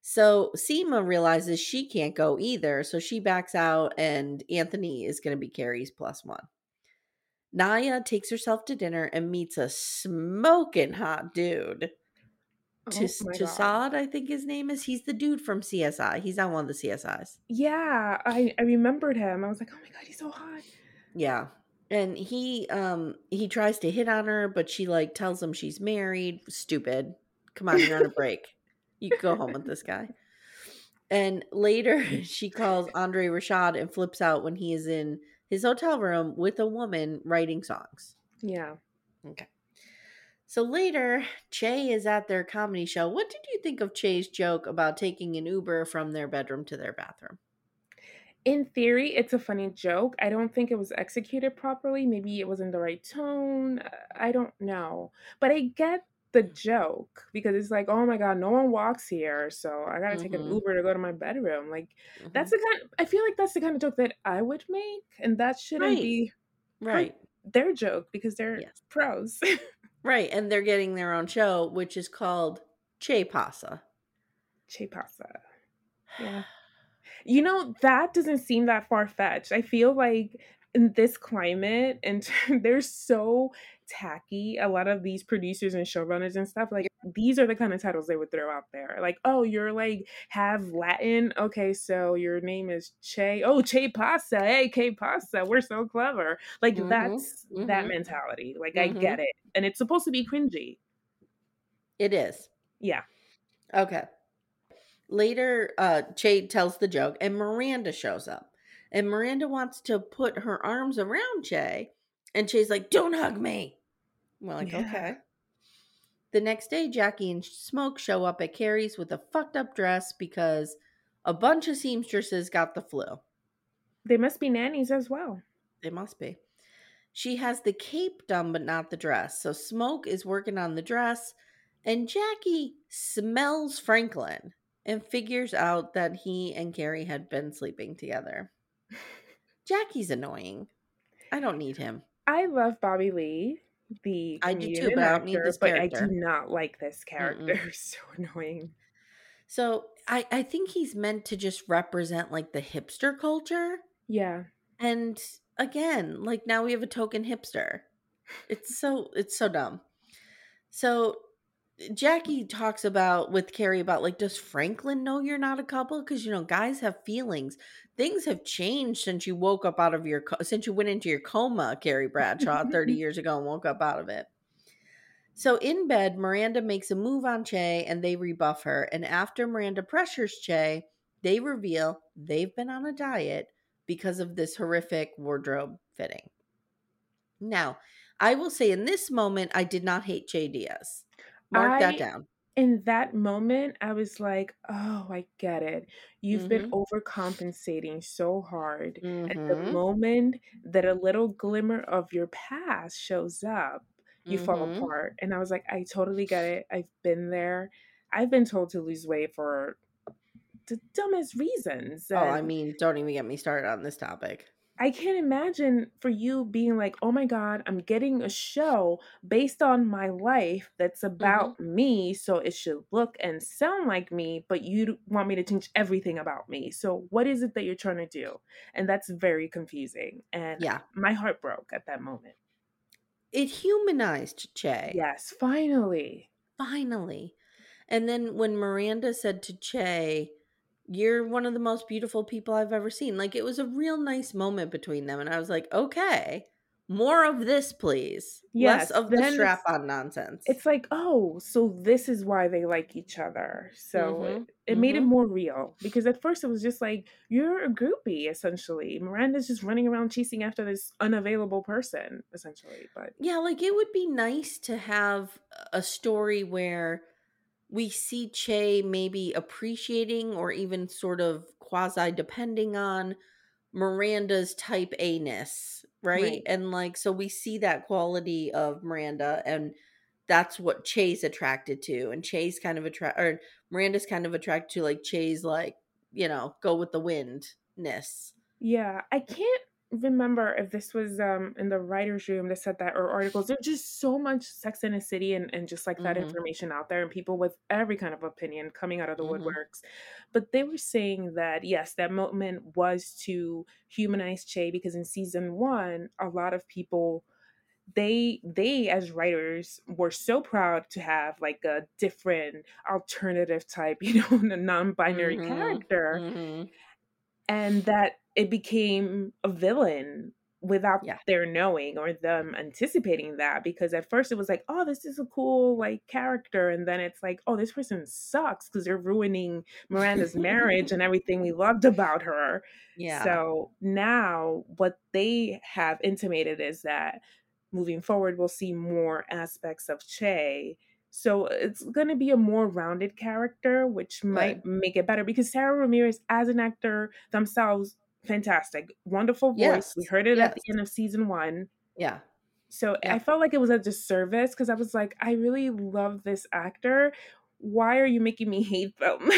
Speaker 1: So, Seema realizes she can't go either, so she backs out and Anthony is going to be Carrie's plus 1. Nia takes herself to dinner and meets a smoking hot dude.
Speaker 2: Oh
Speaker 1: Tis-
Speaker 2: my God.
Speaker 1: Tassad, I think his name is. He's the dude from CSI. He's on one of the CSIs.
Speaker 2: Yeah, I, I remembered him. I was like, oh my god, he's so hot.
Speaker 1: Yeah. And he um he tries to hit on her, but she like tells him she's married. Stupid. Come on, you're on a break. You go home with this guy. And later, she calls Andre Rashad and flips out when he is in his hotel room with a woman writing songs.
Speaker 2: Yeah.
Speaker 1: Okay. So later, Che is at their comedy show. What did you think of Che's joke about taking an Uber from their bedroom to their bathroom?
Speaker 2: In theory, it's a funny joke. I don't think it was executed properly. Maybe it wasn't the right tone. I don't know. But I get the joke because it's like, oh my God, no one walks here. So I got to take an
Speaker 1: Mhm.
Speaker 2: Uber to go to my bedroom. Like, that's
Speaker 1: Mhm.
Speaker 2: the kind, I feel like that's the kind of joke that I would make. And that shouldn't
Speaker 1: Right.
Speaker 2: be
Speaker 1: right.
Speaker 2: their joke because they're
Speaker 1: Yes.
Speaker 2: pros.
Speaker 1: Right. And they're getting their own show, which is called Che Pasa.
Speaker 2: che pasa. Yeah. You know, that doesn't seem that far fetched. I feel like in this climate, and they're so tacky, a lot of these producers and showrunners and stuff, like these are the kind of titles they would throw out there. Like, oh, you're like have Latin. Okay, so your name is Che. Oh, Che Pasa. Hey, Che Pasa. We're so clever. Like
Speaker 1: Mhm,
Speaker 2: that's that
Speaker 1: mhm.
Speaker 2: mentality. Like I
Speaker 1: Mhm.
Speaker 2: get it. And it's supposed to be cringy.
Speaker 1: It is.
Speaker 2: Yeah.
Speaker 1: Okay. Later, uh, Che tells the joke, and Miranda shows up. And Miranda wants to put her arms around Che, and Che's like, "Don't hug me." We're like,
Speaker 2: Yeah.
Speaker 1: "Okay." The next day, Jackie and Smoke show up at Carrie's with a fucked up dress because a bunch of seamstresses got the flu.
Speaker 2: They must be nannies as well.
Speaker 1: They must be. She has the cape done, but not the dress. So Smoke is working on the dress, and Jackie smells Franklyn and figures out that he and Carrie had been sleeping together. Jackie's annoying. I don't need him.
Speaker 2: I love Bobby Lee, the
Speaker 1: I do too, but I don't need this
Speaker 2: but I do not like this character. so annoying.
Speaker 1: So I, I think he's meant to just represent like the hipster culture.
Speaker 2: Yeah.
Speaker 1: And again, like now we have a token hipster. It's so it's so dumb. So Jackie talks about with Carrie about like, does Franklyn know you're not a couple? Because you know, guys have feelings. Things have changed since you woke up out of your co- since you went into your coma, Carrie Bradshaw, thirty years ago, and woke up out of it. So in bed, Miranda makes a move on Che, and they rebuff her. And after Miranda pressures Che, they reveal they've been on a diet because of this horrific wardrobe fitting. Now, I will say in this moment, I did not hate Che Diaz. Mark
Speaker 2: I-
Speaker 1: that down.
Speaker 2: In that moment, I was like, oh, I get it. You've been
Speaker 1: Mhm.
Speaker 2: overcompensating so hard. At the moment that a little glimmer of your past shows up, you fall
Speaker 1: Mhm.
Speaker 2: apart. And I was like, I totally get it. I've been there. I've been told to lose weight for the dumbest reasons.
Speaker 1: Oh, I mean, don't even get me started on this topic.
Speaker 2: I can't imagine for you being like, oh my God, I'm getting a show based on my life that's mm-hmm. about me. So it should look and sound like me, but you want me to change everything about me. So what is it that you're trying to do? And that's very confusing. And
Speaker 1: Yeah.
Speaker 2: my heart broke at that moment.
Speaker 1: It humanized Che.
Speaker 2: Yes, finally.
Speaker 1: Finally. And then when Miranda said to Che, You're one of the most beautiful people I've ever seen, like it was a real nice moment between them. And I was like, Okay, more of this, please.
Speaker 2: Yes,
Speaker 1: Less of the strap on nonsense.
Speaker 2: It's like, oh, so this is why they like each other. So it,
Speaker 1: Mhm,
Speaker 2: it made it more real because at first it was just like, you're a groupie, essentially. Miranda's just running around chasing after this unavailable person, essentially. But
Speaker 1: Yeah, like it would be nice to have a story where we see Che maybe appreciating or even sort of quasi depending on Miranda's type A ness, right?
Speaker 2: Right.
Speaker 1: And like, so we see that quality of Miranda, and that's what Che's attracted to. And Che's kind of attract, or Miranda's kind of attracted to like Che's, like, you know, go with the wind ness.
Speaker 2: yeah, I can't remember if this was um in the writer's room that said that or articles. There's just so much sex in the city and, and just like that
Speaker 1: Mhm.
Speaker 2: information out there and people with every kind of opinion coming out of the
Speaker 1: Mhm.
Speaker 2: woodworks. But they were saying that yes, that moment was to humanize Che because in season one, a lot of people they they as writers were so proud to have like a different alternative type, you know, a non-binary
Speaker 1: Mhm.
Speaker 2: character
Speaker 1: Mhm.
Speaker 2: And that it became a villain without
Speaker 1: Yeah.
Speaker 2: their knowing or them anticipating that because at first it was like oh this is a cool like character and then it's like oh this person sucks because they're ruining miranda's marriage and everything we loved about her
Speaker 1: Yeah.
Speaker 2: so now what they have intimated is that moving forward we'll see more aspects of che so it's going to be a more rounded character which might make it better because sara ramirez as an actor themselves fantastic wonderful voice we heard it at the end of season one
Speaker 1: yeah.
Speaker 2: so
Speaker 1: Yeah.
Speaker 2: i felt like it was a disservice because i was like i really love this actor why are you making me hate them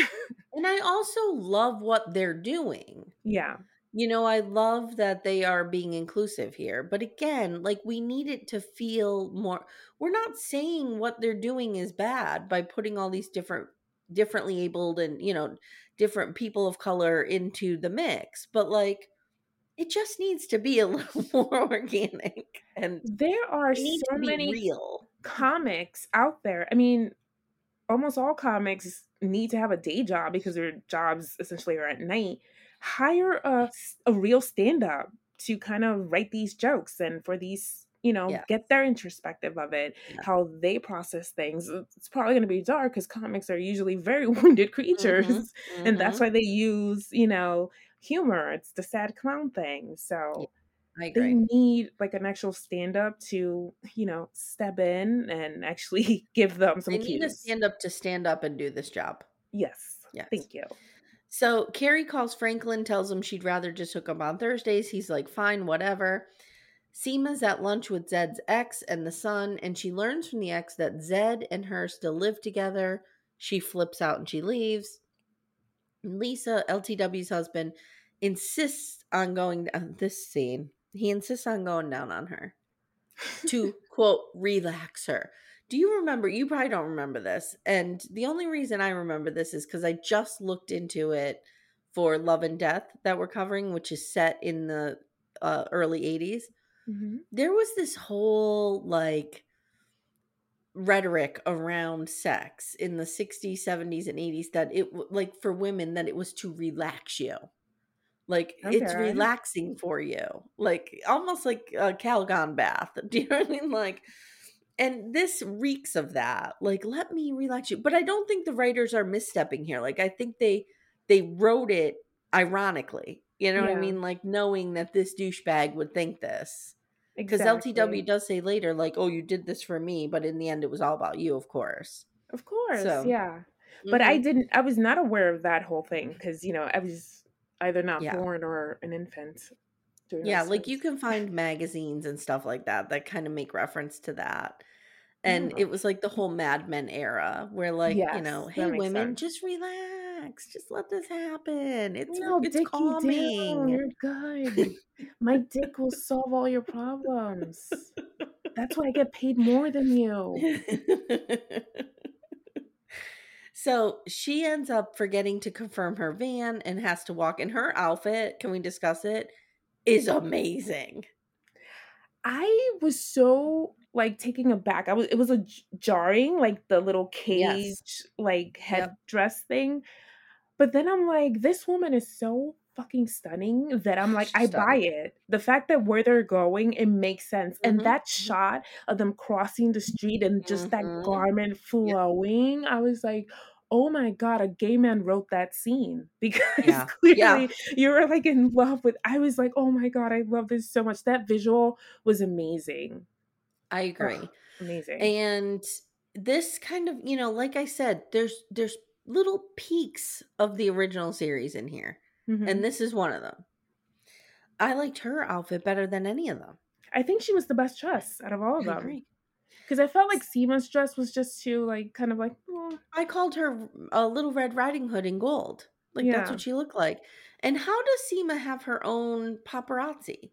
Speaker 1: And I also love what they're doing.
Speaker 2: yeah
Speaker 1: You know, I love that they are being inclusive here. But again, like we need it to feel more we're not saying what they're doing is bad by putting all these different differently abled and, you know, different people of color into the mix. But like it just needs to be a little more organic and
Speaker 2: there are so many
Speaker 1: real.
Speaker 2: comics out there. I mean, almost all comics need to have a day job because their jobs essentially are at night. Hire a, a real stand up to kind of write these jokes and for these, you know,
Speaker 1: Yeah.
Speaker 2: get their introspective of it,
Speaker 1: Yeah.
Speaker 2: how they process things. It's probably going to be dark because comics are usually very wounded creatures.
Speaker 1: Mhm,
Speaker 2: And that's
Speaker 1: mhm.
Speaker 2: why they use, you know, humor. It's the sad clown thing. So
Speaker 1: I
Speaker 2: they need like an actual stand up to, you know, step in and actually give them some
Speaker 1: They need a stand up to stand up and do this job.
Speaker 2: Yes.
Speaker 1: Yes.
Speaker 2: Thank you.
Speaker 1: So Carrie calls Franklyn, tells him she'd rather just hook up on Thursdays. He's like, fine, whatever. Seema's at lunch with Zed's ex and the son, and she learns from the ex that Zed and her still live together. She flips out and she leaves. Lisa, LTW's husband, insists on going down this scene. He insists on going down on her to quote relax her. Do you remember? You probably don't remember this. And the only reason I remember this is because I just looked into it for Love and Death that we're covering, which is set in the uh, early 80s.
Speaker 2: Mhm.
Speaker 1: There was this whole like rhetoric around sex in the 60s, 70s, and 80s that it like for women that it was to relax you. Like it's relaxing for you. Like almost like a Calgon bath. Do you know what I mean? Like and this reeks of that. Like let me relax you. But I don't think the writers are misstepping here. Like I think they they wrote it ironically. You know what I mean? Like knowing that this douchebag would think this. Because
Speaker 2: Exactly.
Speaker 1: LTW does say later, like, oh, you did this for me, but in the end, it was all about you, of course.
Speaker 2: Of course.
Speaker 1: So,
Speaker 2: yeah. But I
Speaker 1: mhm.
Speaker 2: didn't, I was not aware of that whole thing because, you know, I was either not
Speaker 1: Yeah.
Speaker 2: born or an infant.
Speaker 1: yeah, like you can find magazines and stuff like that that kind of make reference to that. And it was like the whole Mad Men era where, like, you know, hey, women,
Speaker 2: sense.
Speaker 1: just relax, just let this happen. It's
Speaker 2: No,
Speaker 1: it's
Speaker 2: down.
Speaker 1: calming.
Speaker 2: You're good. My dick will solve all your problems. That's why I get paid more than you.
Speaker 1: so she ends up forgetting to confirm her van and has to walk in her outfit. Can we discuss it? Is amazing.
Speaker 2: I was so like taking aback. I was it was a j- jarring, like the little cage,
Speaker 1: Yes.
Speaker 2: like
Speaker 1: Yep.
Speaker 2: headdress thing. But then I'm like, this woman is so fucking stunning that I'm like,
Speaker 1: She's
Speaker 2: I buy it. The fact that where they're going, it makes sense. And
Speaker 1: Mhm,
Speaker 2: that
Speaker 1: mhm.
Speaker 2: shot of them crossing the street and just that
Speaker 1: Mhm.
Speaker 2: garment flowing, I was like, oh my god, a gay man wrote that scene because
Speaker 1: Yeah.
Speaker 2: clearly
Speaker 1: Yeah.
Speaker 2: you were like in love with. I was like, oh my god, I love this so much. That visual was amazing.
Speaker 1: I agree.
Speaker 2: Ugh, amazing.
Speaker 1: and this kind of you know like i said there's there's little peaks of the original series in here
Speaker 2: Mhm.
Speaker 1: and this is one of them. I liked her outfit better than any of them.
Speaker 2: I think she was the best dress out of all of
Speaker 1: i
Speaker 2: them because I felt like Seema's dress was just too like kind of like oh,
Speaker 1: i called her a little red riding hood in gold. Like that's what she looked like. And how does seema have her own paparazzi?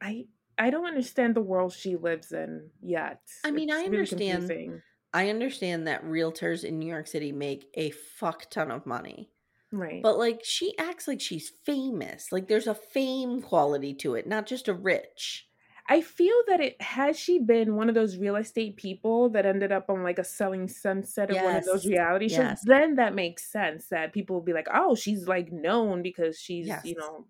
Speaker 2: I I don't understand the world she lives in yet.
Speaker 1: I mean, I
Speaker 2: It's really
Speaker 1: understand i understand that realtors in new york city make a fuck ton of money
Speaker 2: right?
Speaker 1: But like she acts like she's famous. Like there's a fame quality to it, not just a rich.
Speaker 2: I feel that it has she been one of those real estate people that ended up on like a selling sunset of one of those reality shows,
Speaker 1: Yes.
Speaker 2: then that makes sense that people will be like, oh, she's like known because she's,
Speaker 1: Yes.
Speaker 2: you know.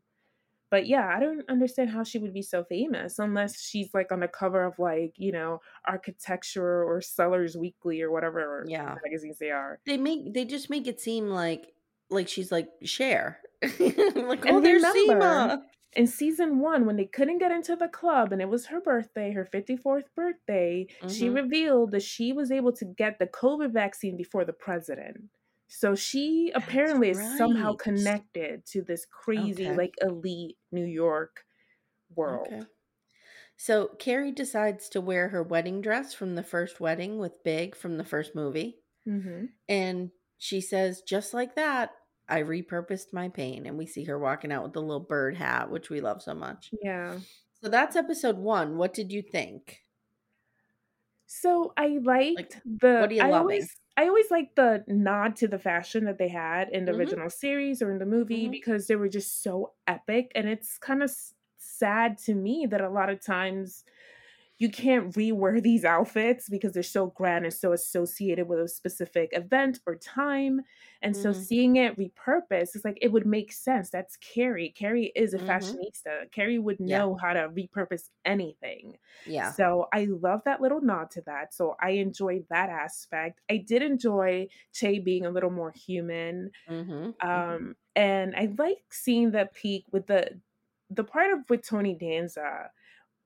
Speaker 2: But yeah, I don't understand how she would be so famous unless she's like on the cover of like, you know, architecture or Sellers Weekly or whatever
Speaker 1: Yeah.
Speaker 2: magazines they are.
Speaker 1: They make they just make it seem like like she's like Cher. like,
Speaker 2: And
Speaker 1: oh, there's Seema.
Speaker 2: in season one, when they couldn't get into the club and it was her birthday, her 54th birthday, she
Speaker 1: Mhm.
Speaker 2: revealed that she was able to get the COVID vaccine before the president. So she apparently is somehow connected to this crazy,
Speaker 1: Okay.
Speaker 2: like elite New York world.
Speaker 1: Okay. So Carrie decides to wear her wedding dress from the first wedding with Big from the first movie.
Speaker 2: hmm
Speaker 1: And she says, just like that, I repurposed my pain. And we see her walking out with the little bird hat, which we love so much.
Speaker 2: Yeah.
Speaker 1: So that's episode one. What did you think?
Speaker 2: So I liked
Speaker 1: Like,
Speaker 2: the.
Speaker 1: what are you
Speaker 2: I
Speaker 1: loving?
Speaker 2: always, I always like the nod to the fashion that they had in the
Speaker 1: Mhm.
Speaker 2: original series or in the movie
Speaker 1: Mhm.
Speaker 2: because they were just so epic, and it's kind of sad to me that a lot of times you can't rewear these outfits because they're so grand and so associated with a specific event or time. And so
Speaker 1: Mhm.
Speaker 2: seeing it repurposed, it's like it would make sense. That's Carrie. Carrie is a
Speaker 1: Mhm.
Speaker 2: fashionista. Carrie would
Speaker 1: Yeah.
Speaker 2: know how to repurpose anything.
Speaker 1: Yeah.
Speaker 2: So I love that little nod to that. So I enjoyed that aspect. I did enjoy Che being a little more human.
Speaker 1: Mm-hmm.
Speaker 2: Um, and I like seeing the peak with the the part of with Tony Danza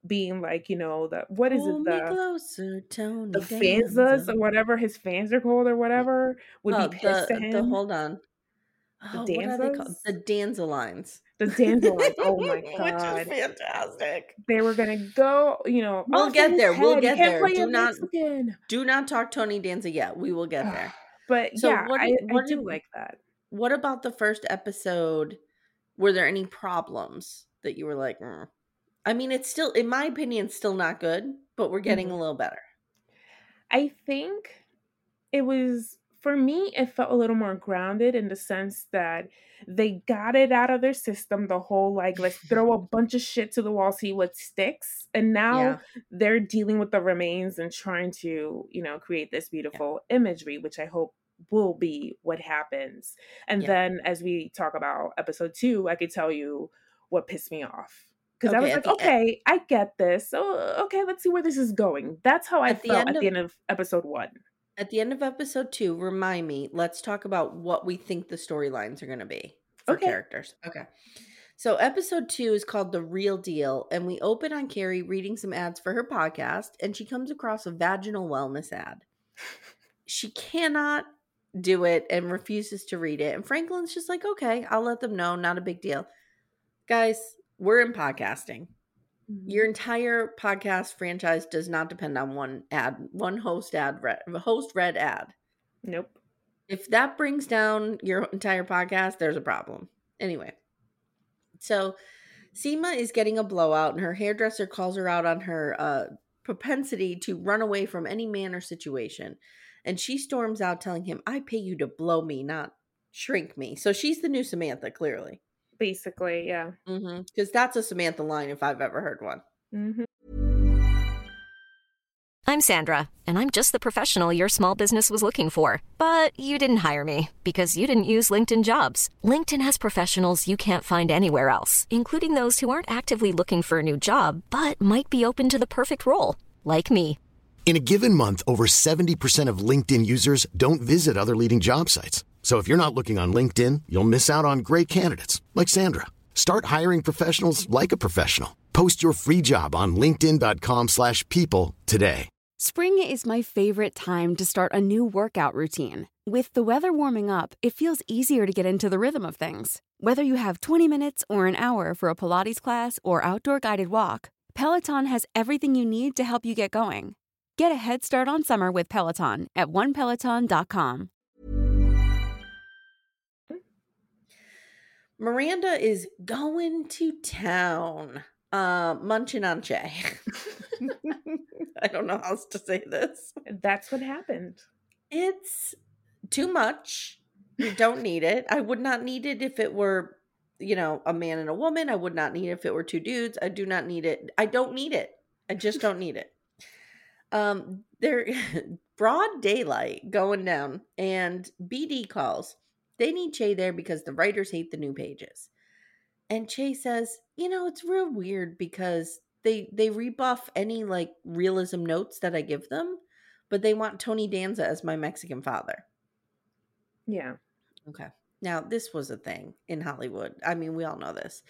Speaker 2: being like, you know, the what is
Speaker 1: Pull
Speaker 2: it, the
Speaker 1: closer, Tony
Speaker 2: the fanzas or whatever his fans are called or whatever would
Speaker 1: Oh,
Speaker 2: be pissed
Speaker 1: the,
Speaker 2: at
Speaker 1: the
Speaker 2: him.
Speaker 1: hold on. Oh, what are they called?
Speaker 2: Danzas?
Speaker 1: The Danza lines.
Speaker 2: The Danza lines. Oh my
Speaker 1: Which
Speaker 2: god.
Speaker 1: is fantastic.
Speaker 2: They were gonna go, you know,
Speaker 1: We'll get there, we'll get there. Do not-
Speaker 2: Mexican.
Speaker 1: Do not talk Tony Danza yet. We will get there.
Speaker 2: But
Speaker 1: So
Speaker 2: yeah,
Speaker 1: what
Speaker 2: I,
Speaker 1: did-
Speaker 2: I
Speaker 1: what
Speaker 2: do like that.
Speaker 1: What about the first episode? Were there any problems that you were like, "Mm." I mean, it's still, in my opinion, still not good, but we're getting
Speaker 2: Mhm.
Speaker 1: a little better.
Speaker 2: I think it was for me it felt a little more grounded in the sense that they got it out of their system the whole like let's throw a bunch of shit to the wall see what sticks and now
Speaker 1: Yeah.
Speaker 2: they're dealing with the remains and trying to you know create this beautiful imagery which i hope will be what happens and
Speaker 1: Yeah.
Speaker 2: then as we talk about episode two i could tell you what pissed me off because i was like
Speaker 1: the
Speaker 2: okay i get this so uh, okay let's see where this is going that's how i
Speaker 1: At the
Speaker 2: felt
Speaker 1: end
Speaker 2: at
Speaker 1: of-
Speaker 2: the end of episode one
Speaker 1: At the end of episode two, remind me, let's talk about what we think the storylines are going to be for
Speaker 2: Okay.
Speaker 1: characters. Okay. So, episode two is called The Real Deal, and we open on Carrie reading some ads for her podcast, and she comes across a vaginal wellness ad. She cannot do it and refuses to read it. And Franklyn's just like, okay, I'll let them know. Not a big deal. Guys, we're in podcasting. Your entire podcast franchise does not depend on one ad, one host ad, read, host read ad.
Speaker 2: Nope.
Speaker 1: If that brings down your entire podcast, there's a problem. Anyway, so Seema is getting a blowout, and her hairdresser calls her out on her uh, propensity to run away from any man or situation. And she storms out, telling him, I pay you to blow me, not shrink me. So she's the new Samantha, clearly.
Speaker 2: Basically, yeah.
Speaker 1: Because that's a Samantha line if I've ever heard one.
Speaker 2: hmm
Speaker 3: I'm Sandra, and I'm just the professional your small business was looking for. But you didn't hire me because you didn't use LinkedIn jobs. LinkedIn has professionals you can't find anywhere else, including those who aren't actively looking for a new job but might be open to the perfect role, like me.
Speaker 4: In a given month, over 70% of LinkedIn users don't visit other leading job sites. So if you're not looking on LinkedIn, you'll miss out on great candidates like Sandra. Start hiring professionals like a professional. Post your free job on linkedin.com/people today.
Speaker 5: Spring is my favorite time to start a new workout routine. With the weather warming up, it feels easier to get into the rhythm of things. Whether you have 20 minutes or an hour for a Pilates class or outdoor guided walk, Peloton has everything you need to help you get going. Get a head start on summer with Peloton at onepeloton.com.
Speaker 1: Miranda is going to town, uh, munching on Che. I don't know how else to say this.
Speaker 2: That's what happened.
Speaker 1: It's too much. You don't need it. I would not need it if it were, you know, a man and a woman. I would not need it if it were two dudes. I do not need it. I don't need it. I just don't need it. Um, there, broad daylight going down, and BD calls. They need Che there because the writers hate the new pages. and Che says, "You know, it's real weird because they they rebuff any like realism notes that I give them, but they want Tony Danza as my Mexican father."
Speaker 2: Yeah.
Speaker 1: Okay. Now, this was a thing in Hollywood. I mean, we all know this.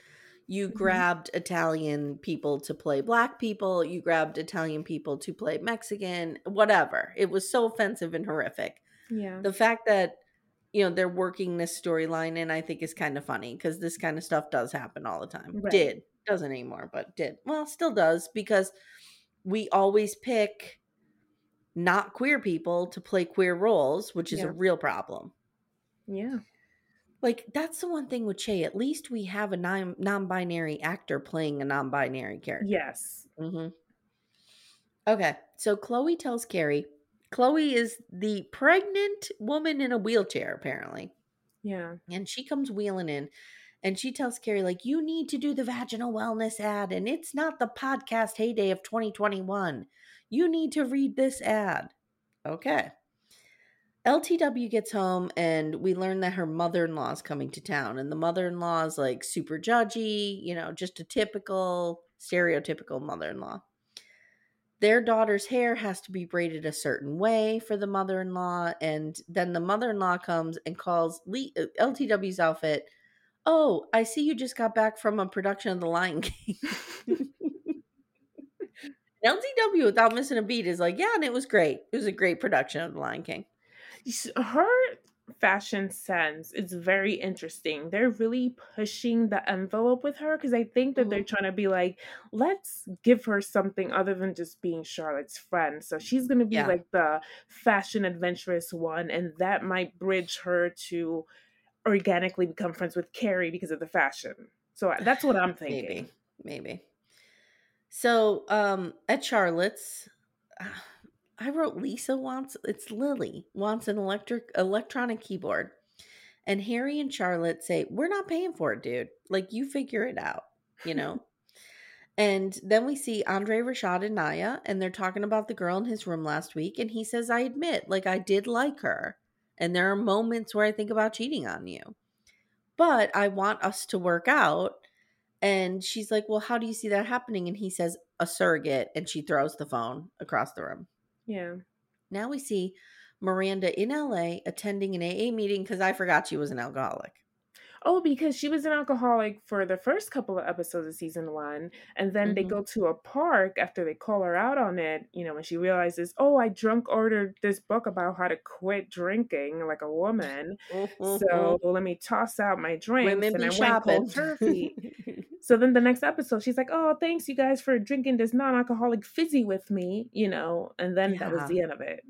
Speaker 1: You
Speaker 2: Mhm.
Speaker 1: grabbed Italian people to play black people, you grabbed Italian people to play Mexican, whatever. It was so offensive and horrific.
Speaker 2: Yeah.
Speaker 1: The fact that you know they're working this storyline and I think is kind of funny because this kind of stuff does happen all the time.
Speaker 2: Right.
Speaker 1: Did doesn't anymore, but did. Well, still does because we always pick not queer people to play queer roles, which is
Speaker 2: Yeah.
Speaker 1: a real problem.
Speaker 2: Yeah.
Speaker 1: Like that's the one thing with Che. At least we have a non non-binary actor playing a non-binary character.
Speaker 2: Yes.
Speaker 1: hmm Okay, so Chloe tells Carrie. Chloe is the pregnant woman in a wheelchair, apparently,
Speaker 2: Yeah.
Speaker 1: and she comes wheeling in, and she tells Carrie like, "You need to do the vaginal wellness ad, and it's not the podcast heyday of 2021. You need to read this ad." Okay. LTW gets home and we learn that her mother in law is coming to town. And the mother in law is like super judgy, you know, just a typical, stereotypical mother in law. Their daughter's hair has to be braided a certain way for the mother in law. And then the mother in law comes and calls Lee, uh, LTW's outfit, Oh, I see you just got back from a production of The Lion King. LTW, without missing a beat, is like, Yeah, and it was great. It was a great production of The Lion King.
Speaker 2: her fashion sense is very interesting. They're really pushing the envelope with her because I think that they're mm-hmm. trying to be like, let's give her something other than just being Charlotte's friend. So she's going to be
Speaker 1: Yeah.
Speaker 2: like the fashion adventurous one, and that might bridge her to organically become friends with Carrie because of the fashion. So uh, that's what I'm thinking.
Speaker 1: Maybe, maybe. So, um, at Charlotte's, ah, I wrote Lisa wants it's Lily wants an electric electronic keyboard, and Harry and Charlotte say we're not paying for it, dude. Like you figure it out, you know. and then we see Andre Rashad and Nia, and they're talking about the girl in his room last week, and he says, "I admit, like I did like her, and there are moments where I think about cheating on you, but I want us to work out." And she's like, Well, how do you see that happening? And he says, A surrogate. And she throws the phone across the room.
Speaker 2: Yeah.
Speaker 1: Now we see Miranda in LA attending an AA meeting because I forgot she was an alcoholic.
Speaker 2: Oh, because she was an alcoholic for the first couple of episodes of season one, and then they
Speaker 1: Mhm.
Speaker 2: go to a park after they call her out on it. You know, when she realizes, oh, I drunk ordered this book about how to quit drinking like a woman. So let me toss out my drinks,
Speaker 1: women
Speaker 2: and
Speaker 1: be
Speaker 2: I
Speaker 1: shopping.
Speaker 2: went cold turkey. so then the next episode, she's like, "Oh, thanks you guys for drinking this non-alcoholic fizzy with me," you know, and then that was
Speaker 1: Yeah.
Speaker 2: the end of it.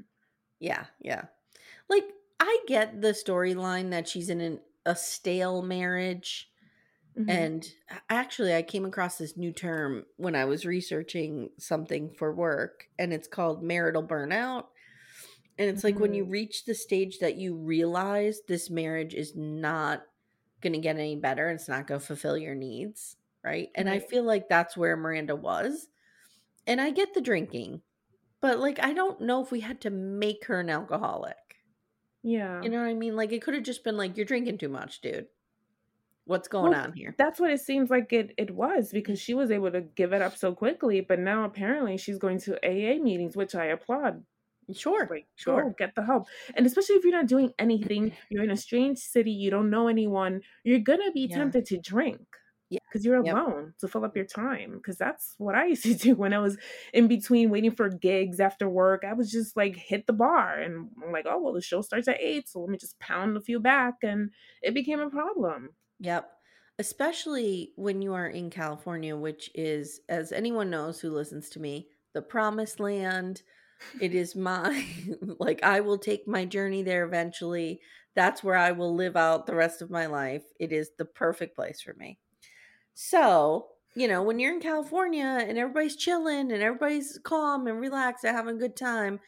Speaker 1: yeah, yeah. Like, I get the storyline that she's in an, a stale marriage.
Speaker 2: Mhm.
Speaker 1: And actually, I came across this new term when I was researching something for work, and it's called marital burnout. And it's like when you
Speaker 2: Mhm.
Speaker 1: reach the stage that you realize this marriage is not going to get any better, it's not going to fulfill your needs, right? And I feel like that's where Miranda was. And I get the drinking, but like, I don't know if we had to make her an alcoholic.
Speaker 2: Yeah.
Speaker 1: You know what I mean? Like, it could have just been like, you're drinking too much, dude. What's going
Speaker 2: Well,
Speaker 1: on here?
Speaker 2: That's what it seems like it, it was because she was able to give it up so quickly, but now apparently she's going to AA meetings, which I applaud.
Speaker 1: Sure.
Speaker 2: Like,
Speaker 1: Sure.
Speaker 2: go get the help. And especially if you're not doing anything, you're in a strange city, you don't know anyone, you're gonna be
Speaker 1: Yeah.
Speaker 2: tempted to drink.
Speaker 1: Yeah.
Speaker 2: Because you're
Speaker 1: Yep.
Speaker 2: alone to fill up your time. Because that's what I used to do when I was in between waiting for gigs after work. I was just like hit the bar and I'm like, oh well the show starts at eight, so let me just pound a few back and it became a problem.
Speaker 1: Yep. Especially when you are in California, which is, as anyone knows who listens to me, the promised land. It is my, like, I will take my journey there eventually. That's where I will live out the rest of my life. It is the perfect place for me. So, you know, when you're in California and everybody's chilling and everybody's calm and relaxed and having a good time,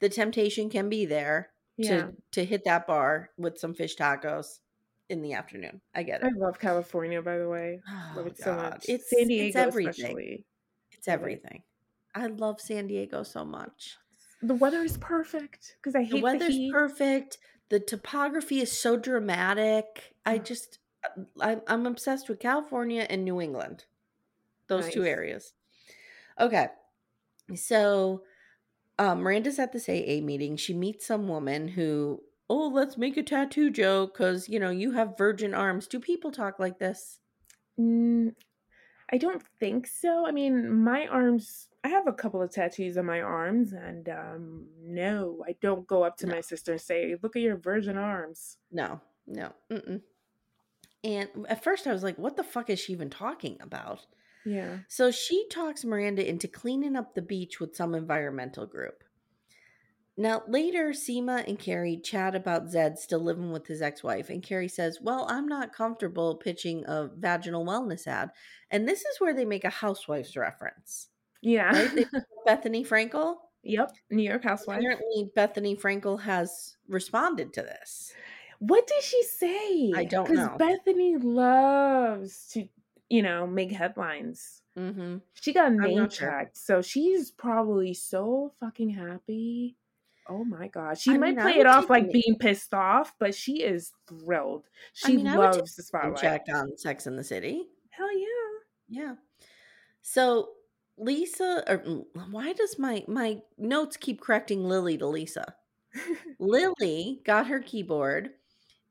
Speaker 1: the temptation can be there
Speaker 2: Yeah.
Speaker 1: to to hit that bar with some fish tacos in the afternoon. I get it.
Speaker 2: I love California, by the way. love
Speaker 1: Oh,
Speaker 2: it so much.
Speaker 1: It's
Speaker 2: San
Speaker 1: it's
Speaker 2: Diego,
Speaker 1: everything.
Speaker 2: especially.
Speaker 1: It's everything. I love San Diego so much.
Speaker 2: The weather is perfect because I hate
Speaker 1: The
Speaker 2: the,
Speaker 1: weather's
Speaker 2: heat.
Speaker 1: perfect. The topography is so dramatic. I
Speaker 2: Mm.
Speaker 1: just I'm I'm obsessed with California and New England. Those two areas. Okay. So um, Miranda's at this AA meeting. She meets some woman who, oh, let's make a tattoo joke because, you know, you have virgin arms. Do people talk like this?
Speaker 2: Mm, I don't think so. I mean, my arms, I have a couple of tattoos on my arms, and um, no, I don't go up to
Speaker 1: No.
Speaker 2: my sister and say, Look at your virgin arms.
Speaker 1: No, no. Mm-mm. And at first I was like, what the fuck is she even talking about?
Speaker 2: Yeah.
Speaker 1: So she talks Miranda into cleaning up the beach with some environmental group. Now, later, Seema and Carrie chat about Zed still living with his ex wife, and Carrie says, Well, I'm not comfortable pitching a vaginal wellness ad. And this is where they make a housewife's reference,
Speaker 2: Yeah.
Speaker 1: right? They bring up Bethenny Frankel.
Speaker 2: yep. New York housewife.
Speaker 1: Apparently, Bethenny Frankel has responded to this.
Speaker 2: What did she say?
Speaker 1: I don't know.
Speaker 2: Because. Bethenny loves to, you know, make headlines.
Speaker 1: Mm-hmm.
Speaker 2: She got name
Speaker 1: sure.
Speaker 2: checked, so she's probably so fucking happy. Oh my god, she
Speaker 1: I
Speaker 2: might
Speaker 1: mean,
Speaker 2: play it off like being pissed off, but she is thrilled. She
Speaker 1: mean, I take
Speaker 2: loves the spotlight.
Speaker 1: checked on Sex in the City.
Speaker 2: Hell yeah.
Speaker 1: Yeah. So Lisa, or mm, why does my my notes keep correcting Lily to Lisa? Lily got her keyboard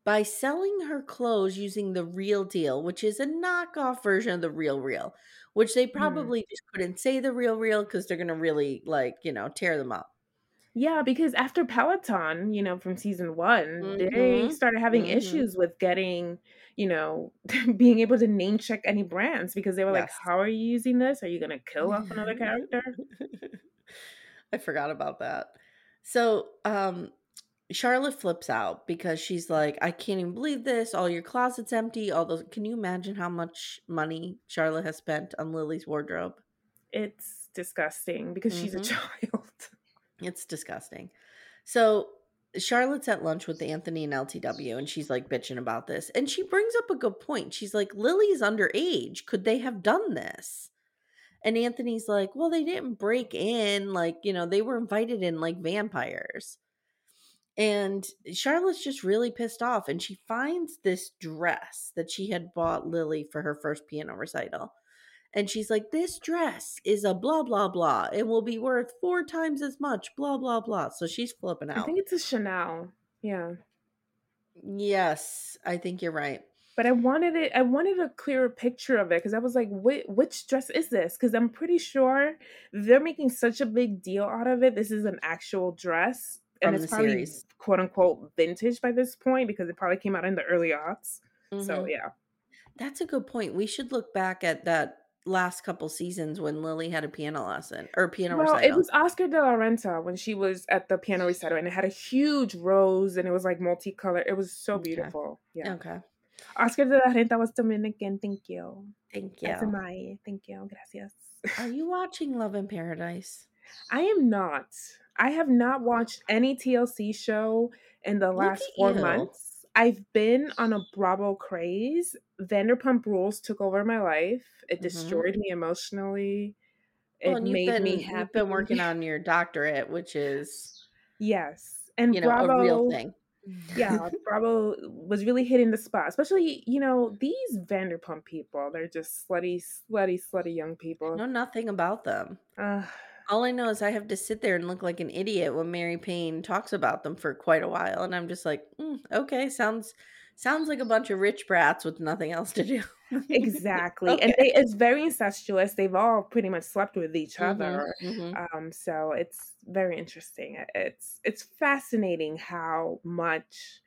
Speaker 1: by selling her clothes using the real deal, which is a knockoff version of the real real, which they probably just couldn't say the real real because they're gonna really like you know tear them up.
Speaker 2: Yeah, because after Peloton, you know, from season one, they
Speaker 1: Mhm,
Speaker 2: started having
Speaker 1: mhm.
Speaker 2: issues with getting, you know, being able to name check any brands because they were like, How are you using this? Are you going to kill off another character?
Speaker 1: I forgot about that. So, um, Charlotte flips out because she's like, I can't even believe this. All your closet's empty. All those. Can you imagine how much money Charlotte has spent on Lily's wardrobe?
Speaker 2: It's disgusting because she's a
Speaker 1: Mhm.
Speaker 2: child.
Speaker 1: It's disgusting. So Charlotte's at lunch with Anthony and LTW, and she's like bitching about this. And she brings up a good point. She's like, Lily's underage. Could they have done this? And Anthony's like, well, they didn't break in. Like, you know, they were invited in like vampires. And Charlotte's just really pissed off. And she finds this dress that she had bought Lily for her first piano recital. And she's like, This dress is a blah, blah, blah. It will be worth four times as much, blah, blah, blah. So she's flipping out.
Speaker 2: I think it's a Chanel. Yeah.
Speaker 1: yes, I think you're right.
Speaker 2: But I wanted it. I wanted a clearer picture of it because I was like, "Wh- "Which dress is this?" Because I'm pretty sure they're making such a big deal out of it. This is an actual dress, and it's
Speaker 1: the
Speaker 2: probably
Speaker 1: series.
Speaker 2: quote unquote vintage by this point because it probably came out in the early aughts. So
Speaker 1: Mhm.
Speaker 2: yeah,
Speaker 1: That's a good point. We should look back at that last couple seasons when Lily had a piano lesson or piano
Speaker 2: well,
Speaker 1: recital.
Speaker 2: it was Oscar de la Renta when she was at the piano recital, and it had a huge rose, and it was like multicolored. It was so
Speaker 1: Okay.
Speaker 2: beautiful. Yeah,
Speaker 1: Okay.
Speaker 2: Oscar de la Renta was Dominican. Thank you.
Speaker 1: Thank you.
Speaker 2: my thank you. Gracias.
Speaker 1: Are you watching Love in Paradise?
Speaker 2: I am not. I have not watched any TLC show in the last four
Speaker 1: you.
Speaker 2: months. I've been on a Bravo craze. Vanderpump Rules took over my life. It
Speaker 1: Mhm.
Speaker 2: destroyed me emotionally. It
Speaker 1: Well, and
Speaker 2: made
Speaker 1: been
Speaker 2: me happy.
Speaker 1: you've been working on your doctorate, which is
Speaker 2: yes, and
Speaker 1: you know
Speaker 2: Bravo,
Speaker 1: a real thing.
Speaker 2: yeah, Bravo was really hitting the spot. Especially, you know, these Vanderpump people. They're just slutty, slutty, slutty young
Speaker 1: I
Speaker 2: people.
Speaker 1: know nothing about them.
Speaker 2: Ugh.
Speaker 1: All I know is I have to sit there and look like an idiot when Mary Payne talks about them for quite a while, and I'm just like, "Mm, okay, sounds sounds like a bunch of rich brats with nothing else to do.
Speaker 2: exactly and they, it's very incestuous they've all pretty much slept with each
Speaker 1: Mhm,
Speaker 2: other
Speaker 1: mhm.
Speaker 2: um so it's very interesting it's it's fascinating how much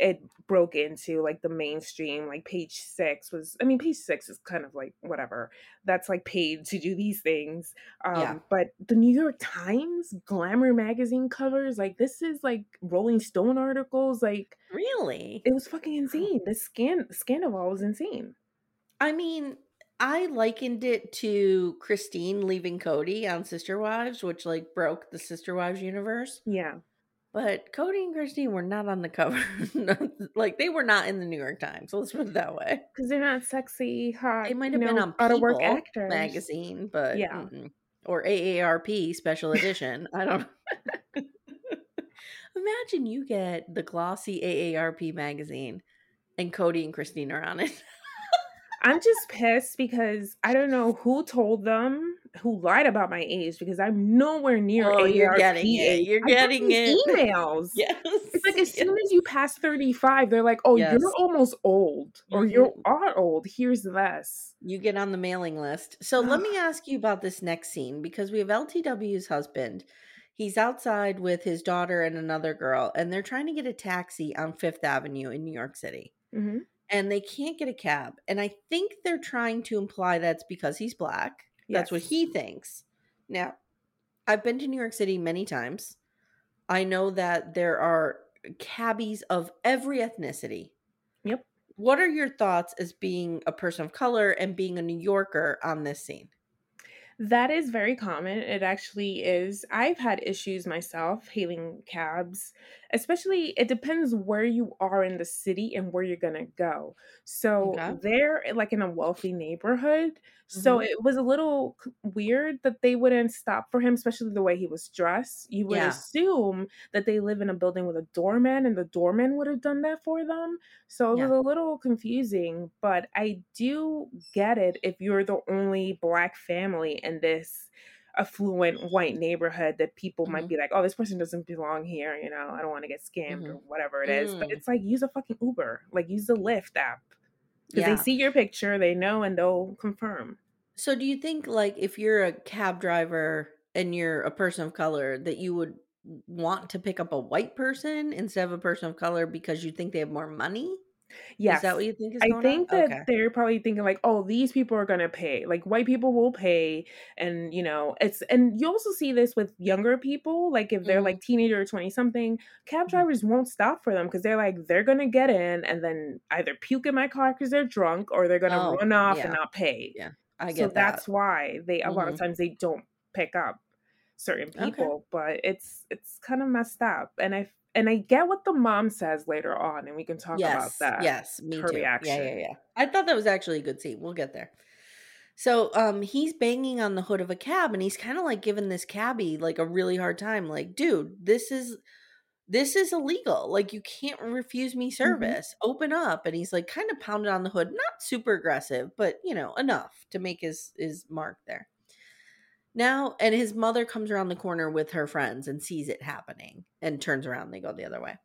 Speaker 2: it broke into like the mainstream like page six was i mean page six is kind of like whatever that's like paid to do these things um
Speaker 1: Yeah.
Speaker 2: but the new york times glamour magazine covers like this is like rolling stone articles like
Speaker 1: Really?
Speaker 2: it was fucking insane this scan scandal was insane
Speaker 1: I mean, I likened it to Christine leaving Kody on Sister Wives, which like broke the Sister Wives universe.
Speaker 2: yeah
Speaker 1: But Kody and Christine were not on the cover. like they were not in the New York Times. So let's put it that way.
Speaker 2: because they're not sexy, hot.
Speaker 1: They might have been
Speaker 2: know,
Speaker 1: on
Speaker 2: out of work
Speaker 1: People
Speaker 2: actors.
Speaker 1: magazine, but
Speaker 2: Yeah.
Speaker 1: mm-mm. or AARP special edition. I don't. Imagine you get the glossy AARP magazine, And Kody and Christine are on it.
Speaker 2: I'm just pissed because I don't know who told them who lied about my age because I'm nowhere near.
Speaker 1: Oh, you're getting it. You're getting it.
Speaker 2: Emails.
Speaker 1: yes.
Speaker 2: It's like as
Speaker 1: yes.
Speaker 2: soon as you pass 35, they're like, "Oh,
Speaker 1: Yes.
Speaker 2: you're almost old, or you
Speaker 1: Mhm.
Speaker 2: are old. Here's this."
Speaker 1: You get on the mailing list. So let me ask you about this next scene because we have LTW's husband. He's outside with his daughter and another girl, and they're trying to get a taxi on Fifth Avenue in New York City.
Speaker 2: Mm-hmm.
Speaker 1: And they can't get a cab. And I think they're trying to imply that's because he's black. That's what he thinks. Now, I've been to New York City many times. I know that there are cabbies of every ethnicity.
Speaker 2: Yep.
Speaker 1: What are your thoughts as being a person of color and being a New Yorker on this scene?
Speaker 2: That is very common. It actually is. I've had issues myself hailing cabs, especially it depends where you are in the city and where you're going to go. So
Speaker 1: Okay.
Speaker 2: they're like in a wealthy neighborhood. So
Speaker 1: Mhm.
Speaker 2: it was a little weird that they wouldn't stop for him, especially the way he was dressed. You would
Speaker 1: Yeah.
Speaker 2: assume that they live in a building with a doorman and the doorman would have done that for them. So it
Speaker 1: Yeah.
Speaker 2: was a little confusing, but I do get it if you're the only black family in this affluent white neighborhood that people might
Speaker 1: Mhm.
Speaker 2: be like, oh, this person doesn't belong here, you know, I don't want to get scammed or
Speaker 1: Mhm.
Speaker 2: whatever it is. But
Speaker 1: Mm.
Speaker 2: it's like use a fucking Uber, like use the Lyft app. Because
Speaker 1: Yeah.
Speaker 2: they see your picture, they know and they'll confirm.
Speaker 1: So do you think like if you're a cab driver and you're a person of color that you would want to pick up a white person instead of a person of color because you think they have more money?
Speaker 2: Yes.
Speaker 1: Is that what you think is
Speaker 2: I think
Speaker 1: on?
Speaker 2: that
Speaker 1: Okay.
Speaker 2: they're probably thinking like, oh, these people are gonna pay. Like white people will pay, and you know, it's and you also see this with younger people. Like if they're
Speaker 1: Mhm.
Speaker 2: like teenager or twenty something, cab
Speaker 1: Mhm.
Speaker 2: drivers won't stop for them because they're like they're gonna get in and then either puke in my car because they're drunk or they're gonna
Speaker 1: Oh,
Speaker 2: run off
Speaker 1: yeah.
Speaker 2: and not pay.
Speaker 1: Yeah. I
Speaker 2: so
Speaker 1: get that.
Speaker 2: So that's why they a lot of
Speaker 1: Mhm.
Speaker 2: times they don't pick up certain
Speaker 1: Okay.
Speaker 2: people but it's it's kind of messed up and i and i get what the mom says later on and we can talk about that
Speaker 1: Yes, me
Speaker 2: her
Speaker 1: too.
Speaker 2: reaction
Speaker 1: Yeah, yeah, yeah. I thought that was actually a good scene. We'll get there. So, um, he's banging on the hood of a cab, and he's kind of like giving this cabbie like a really hard time. Like, dude, this is this is illegal. Like, you can't refuse me
Speaker 2: Mhm.
Speaker 1: service. Open up. And he's like kind of pounded on the hood, not super aggressive, but you know enough to make his his mark there. Now, and his mother comes around the corner with her friends and sees it happening and turns around. They go the other way.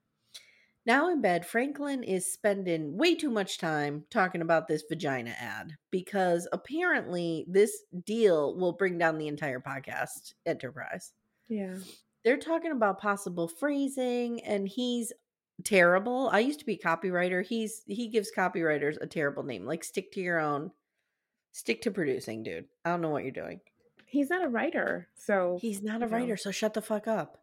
Speaker 1: Now in bed, Franklyn is spending way too much time talking about this vagina ad because apparently this deal will bring down the entire podcast enterprise.
Speaker 2: yeah
Speaker 1: They're talking about possible phrasing and he's terrible. I used to be a copywriter. He's he gives copywriters a terrible name. Like stick to your own stick to producing, dude. I don't know what you're doing.
Speaker 2: He's not a writer so
Speaker 1: He's not a
Speaker 2: you know.
Speaker 1: writer, so shut the fuck up.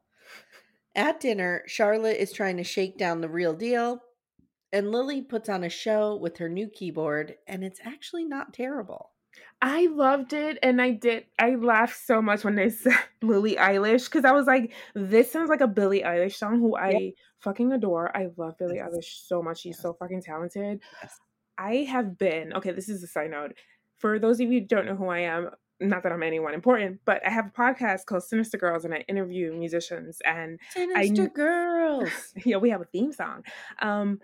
Speaker 1: At dinner, Charlotte is trying to shake down the real deal, and Lily puts on a show with her new keyboard, and it's actually not terrible.
Speaker 2: i loved it and i did i laughed so much when they said lily eilish because i was like this sounds like a billie eilish song who i fucking adore i love billie
Speaker 1: Yes.
Speaker 2: eilish so much she's
Speaker 1: Yes.
Speaker 2: so fucking talented
Speaker 1: Yes.
Speaker 2: I have been okay. This is a side note. For those of you who don't know who I am, not that I'm anyone important, but I have a podcast called Sinister Girlz, and I interview musicians. And
Speaker 1: Sinister
Speaker 2: kn-
Speaker 1: Girls.
Speaker 2: yeah, we have a theme song. Um,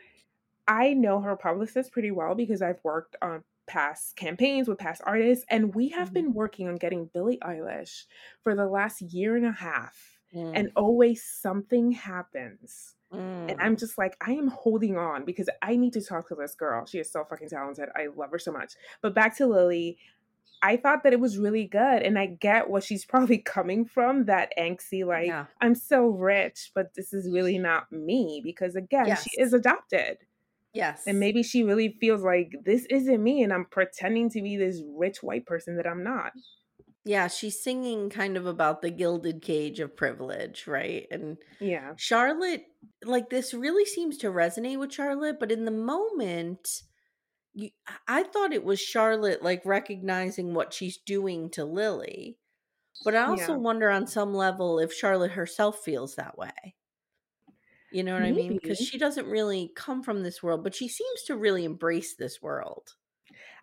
Speaker 2: I know her publicist pretty well because I've worked on past campaigns with past artists, and we have
Speaker 1: Mhm.
Speaker 2: been working on getting Billie Eilish for the last year and a half.
Speaker 1: Mm,
Speaker 2: And always something happens.
Speaker 1: mm.
Speaker 2: And I'm just like, I am holding on because I need to talk to this girl. She is so fucking talented. I love her so much. But back to Lily, I thought that it was really good. And I get what she's probably coming from that angsty, like,
Speaker 1: yeah.
Speaker 2: I'm so rich, but this is really not me. Because again,
Speaker 1: Yes.
Speaker 2: she is adopted.
Speaker 1: Yes.
Speaker 2: And maybe she really feels like this isn't me. And I'm pretending to be this rich white person that I'm not.
Speaker 1: Yeah, she's singing kind of about the gilded cage of privilege, right? And
Speaker 2: Yeah.
Speaker 1: Charlotte, like this really seems to resonate with Charlotte, but in the moment, you, I thought it was Charlotte like recognizing what she's doing to Lily. But I also
Speaker 2: Yeah.
Speaker 1: wonder on some level if Charlotte herself feels that way. You know what I mean? Because she doesn't really come from this world, but she seems to really embrace this world.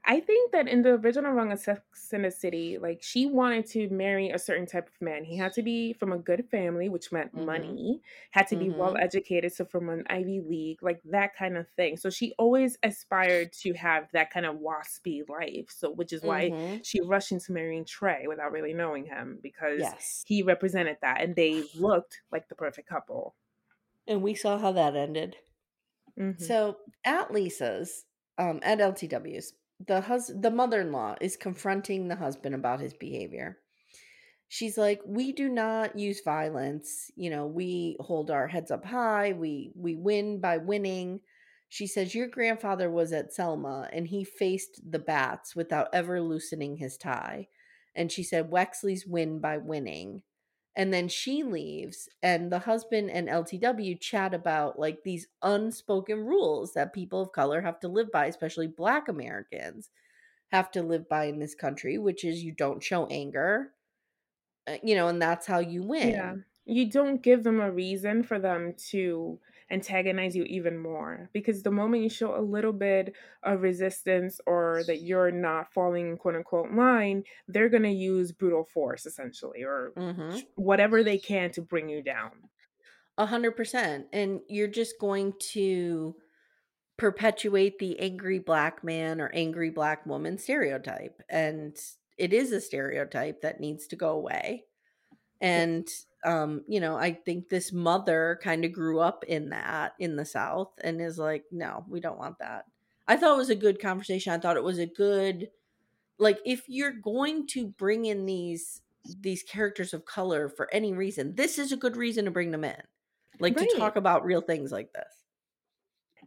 Speaker 2: I think that in the original run of Sex in the City, like she wanted to marry a certain type of man. He had to be from a good family, which meant
Speaker 1: Mhm.
Speaker 2: money, had to be well
Speaker 1: Mhm.
Speaker 2: educated, so from an Ivy League, like that kind of thing. So she always aspired to have that kind of waspy life. So which is why
Speaker 1: Mhm.
Speaker 2: she rushed into marrying Trey without really knowing him because
Speaker 1: Yes.
Speaker 2: he represented that and they looked like the perfect couple.
Speaker 1: And we saw how that ended.
Speaker 2: Mhm.
Speaker 1: So at Lisa's, um, at LTW's, the hus- the mother-in-law is confronting the husband about his behavior. She's like, "We do not use violence. You know, we hold our heads up high. We we win by winning." She says, "Your grandfather was at Selma and he faced the bats without ever loosening his tie." And she said, "Wexley's win by winning." And then she leaves, and the husband and LTW chat about like these unspoken rules that people of color have to live by, especially Black Americans have to live by in this country, which is you don't show anger, uh, you know, and that's how you
Speaker 2: Yeah.
Speaker 1: win.
Speaker 2: You don't give them a reason for them to antagonize you even more because the moment you show a little bit of resistance or that you're not falling quote unquote line, they're going to use brutal force essentially or
Speaker 1: Mm-hmm.
Speaker 2: whatever they can to bring you down.
Speaker 1: A hundred percent. And you're just going to perpetuate the angry black man or angry black woman stereotype. And it is a stereotype that needs to go away. And um, you know, I think this mother kind of grew up in that in the South and is like, no, we don't want that. I thought it was a good conversation. I thought it was a good like if you're going to bring in these these characters of color for any reason, this is a good reason to bring them in. Like
Speaker 2: Right.
Speaker 1: to talk about real things like this.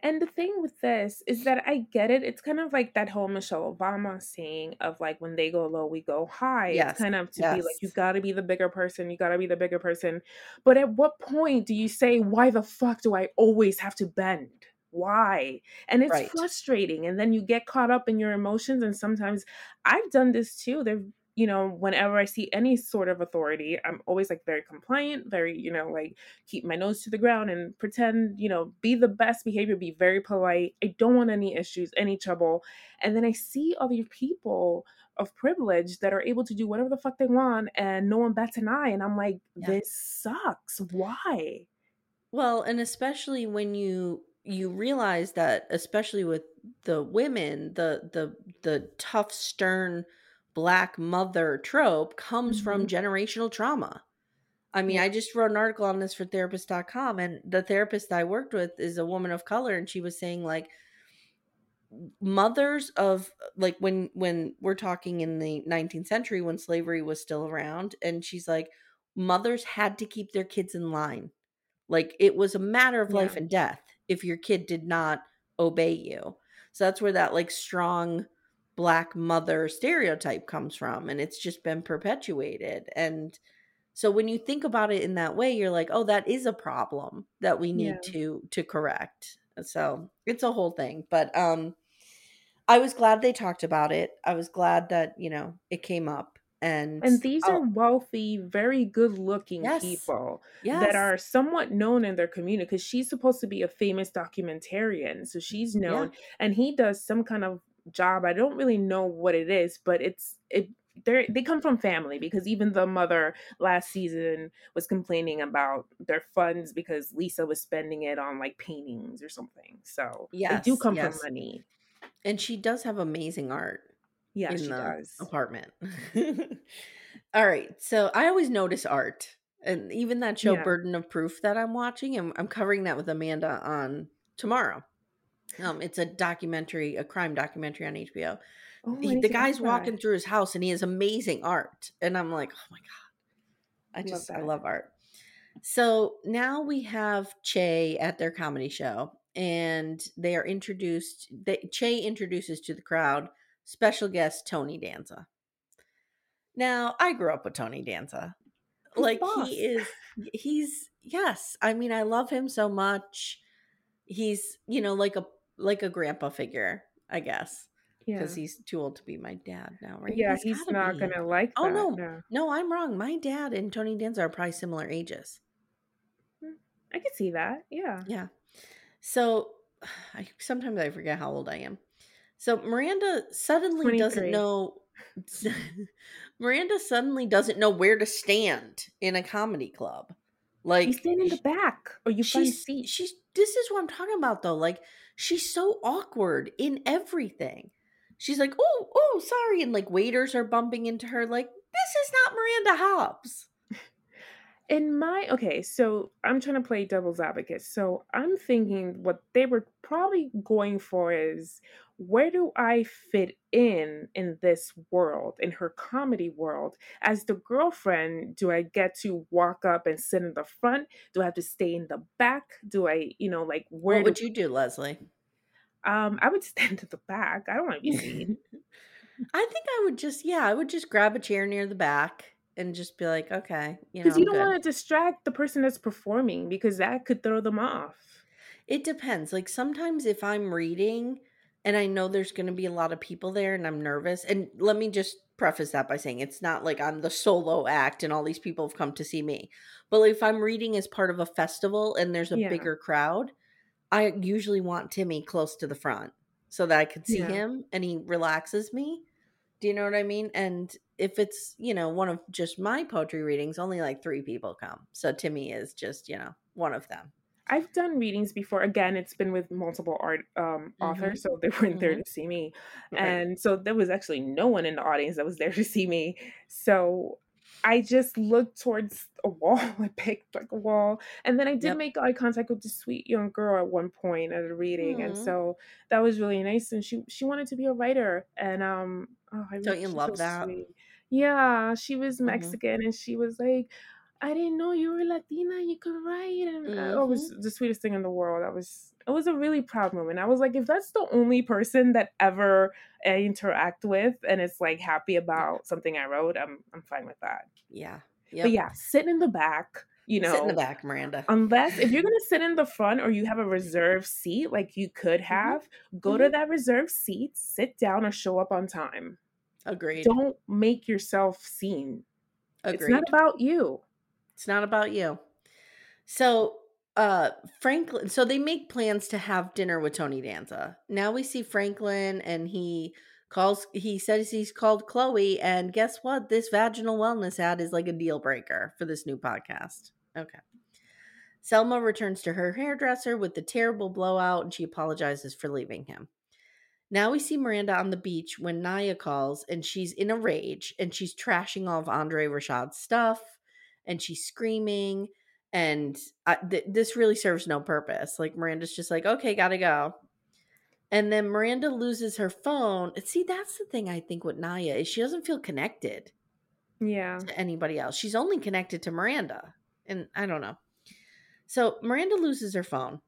Speaker 2: And the thing with this is that I get it. It's kind of like that whole Michelle Obama saying of like when they go low, we go high.
Speaker 1: Yes,
Speaker 2: It's kind of to be like, you
Speaker 1: yes.
Speaker 2: got to be the bigger person. You got to be the bigger person. But at what point do you say, why the fuck do I always have to bend? Why? And it's
Speaker 1: Right.
Speaker 2: frustrating. And then you get caught up in your emotions. And sometimes I've done this too. There, you know, whenever I see any sort of authority, I'm always like very compliant, very, you know, like keep my nose to the ground and pretend, you know, be the best behavior, be very polite. I don't want any issues, any trouble. And then I see other people of privilege that are able to do whatever the fuck they want and no one bats an eye. And I'm like,
Speaker 1: Yeah.
Speaker 2: this sucks. Why?
Speaker 1: Well, and especially when you you realize that especially with the women, the the the tough stern black mother trope comes from
Speaker 2: Mhm.
Speaker 1: generational trauma. I mean,
Speaker 2: Yeah.
Speaker 1: I just wrote an article on this for therapist.com and the therapist I worked with is a woman of color and she was saying like mothers of like when when we're talking in the 19th century when slavery was still around and she's like mothers had to keep their kids in line like it was a matter of life and death if your kid did not obey you so that's where that like strong black mother stereotype comes from and it's just been perpetuated. And so when you think about it in that way you're like oh that is a problem that we need
Speaker 2: Yeah.
Speaker 1: to to correct. So it's a whole thing but um i was glad they talked about it. I was glad that you know it came up and
Speaker 2: And these
Speaker 1: oh,
Speaker 2: are wealthy, very good looking
Speaker 1: yes.
Speaker 2: people
Speaker 1: yes.
Speaker 2: that are somewhat known in their community because she's supposed to be a famous documentarian. So she's
Speaker 1: yeah.
Speaker 2: known and he does some kind of job. I don't really know what it is, but it's it they they come from family because even the mother last season was complaining about their funds because Lisa was spending it on like paintings or something. So they do
Speaker 1: yes
Speaker 2: come from money.
Speaker 1: and she does have amazing art
Speaker 2: Yeah,
Speaker 1: in
Speaker 2: she
Speaker 1: the
Speaker 2: does.
Speaker 1: apartment. All right. So I always notice art. And even that show
Speaker 2: Yeah.
Speaker 1: Burden of Proof that I'm watching, I'm, I'm covering that with Amanda on tomorrow. Um, it's a documentary, a crime documentary on HBO.
Speaker 2: Oh,
Speaker 1: He, the guy's walking
Speaker 2: that.
Speaker 1: through his house and he has amazing art. And I'm like, oh my God. I
Speaker 2: Love
Speaker 1: just, I love art. So now we have Che at their comedy show and they are introduced, they, Che introduces to the crowd special guest Tony Danza. Now, I grew up with Tony Danza. Like
Speaker 2: boss.
Speaker 1: he is he's yes, I mean I love him so much. He's, you know, like a like a grandpa figure, I guess,
Speaker 2: Yeah.
Speaker 1: cuz he's too old to be my dad now, right?
Speaker 2: Yeah,
Speaker 1: He's
Speaker 2: he's not
Speaker 1: be.
Speaker 2: gonna like
Speaker 1: Oh
Speaker 2: that.
Speaker 1: no.
Speaker 2: No.
Speaker 1: No, I'm wrong. My dad and Tony Danza are probably similar ages.
Speaker 2: Mm, I could see that. Yeah.
Speaker 1: Yeah. So I sometimes I forget how old I am. So Miranda suddenly doesn't know. Miranda suddenly doesn't know where to stand in a comedy club. Like
Speaker 2: You stand in the back or you find
Speaker 1: she's
Speaker 2: seats.
Speaker 1: she's this is what I'm talking about though. Like she's so awkward in everything. She's like, oh, oh, sorry, and like waiters are bumping into her. Like this is not Miranda Hobbs.
Speaker 2: in my okay so i'm trying to play devil's advocate so i'm thinking what they were probably going for is where do i fit in in this world in her comedy world? As the girlfriend do i get to walk up and sit in the front? Do i have to stay in the back? Do i you know like where
Speaker 1: what would
Speaker 2: do,
Speaker 1: you do, Leslie?
Speaker 2: um i would stand at the back. I don't want to be seen.
Speaker 1: I think I would just yeah, I would just grab a chair near the back and just be like, okay, you know,
Speaker 2: because you
Speaker 1: I'm
Speaker 2: don't want to distract the person that's performing because that could throw them off.
Speaker 1: It depends. Like sometimes if I'm reading and I know there's going to be a lot of people there and I'm nervous, and let me just preface that by saying it's not like I'm the solo act and all these people have come to see me. But if I'm reading as part of a festival and there's a
Speaker 2: Yeah.
Speaker 1: bigger crowd, I usually want Timmy close to the front so that I can see
Speaker 2: Yeah.
Speaker 1: him and he relaxes me. Do you know what I mean? And if it's, you know, one of just my poetry readings, only like three people come. So Timmy is just, you know, one of them.
Speaker 2: I've done readings before. Again, it's been with multiple art um, authors, so they weren't there
Speaker 1: Mhm.
Speaker 2: to see me, and so there was actually no one in the audience that was there to see me. So I just looked towards a wall. I picked like a wall, and then I did
Speaker 1: Yep.
Speaker 2: make eye contact with this sweet young girl at one point at a reading, and so that was really nice. And she she wanted to be a writer, and um, oh, I
Speaker 1: Don't you love
Speaker 2: so
Speaker 1: that?
Speaker 2: sweet. Yeah, she was
Speaker 1: Mhm.
Speaker 2: Mexican, and she was like. I didn't know you were Latina. You could write, and uh, it was
Speaker 1: Mm-hmm.
Speaker 2: the sweetest thing in the world. I was, it was a really proud moment. I was like, if that's the only person that ever I interact with, and it's like happy about something I wrote, I'm, I'm fine with that.
Speaker 1: Yeah.
Speaker 2: But yeah, sitting in the back, you know,
Speaker 1: Sit in the back, Miranda.
Speaker 2: unless if you're gonna sit in the front or you have a reserved seat, like you could
Speaker 1: Mm-hmm.
Speaker 2: have, go to that reserved seat, sit down, or show up on time.
Speaker 1: Agreed.
Speaker 2: Don't make yourself seen.
Speaker 1: Agreed.
Speaker 2: It's not about you.
Speaker 1: It's not about you. So, uh, Franklyn, so they make plans to have dinner with Tony Danza. Now we see Franklyn and he calls, he says he's called Chloe. And guess what? This vaginal wellness ad is like a deal breaker for this new podcast. Okay. Seema returns to her hairdresser with the terrible blowout and she apologizes for leaving him. Now we see Miranda on the beach when Nia calls and she's in a rage and she's trashing all of Andre Rashad's stuff and she's screaming and I, th- this really serves no purpose. Like Miranda's just like, "Okay, got to go." And then Miranda loses her phone. And See, that's the thing I think with Nia is she doesn't feel connected
Speaker 2: Yeah.
Speaker 1: to anybody else. She's only connected to Miranda. And I don't know. So Miranda loses her phone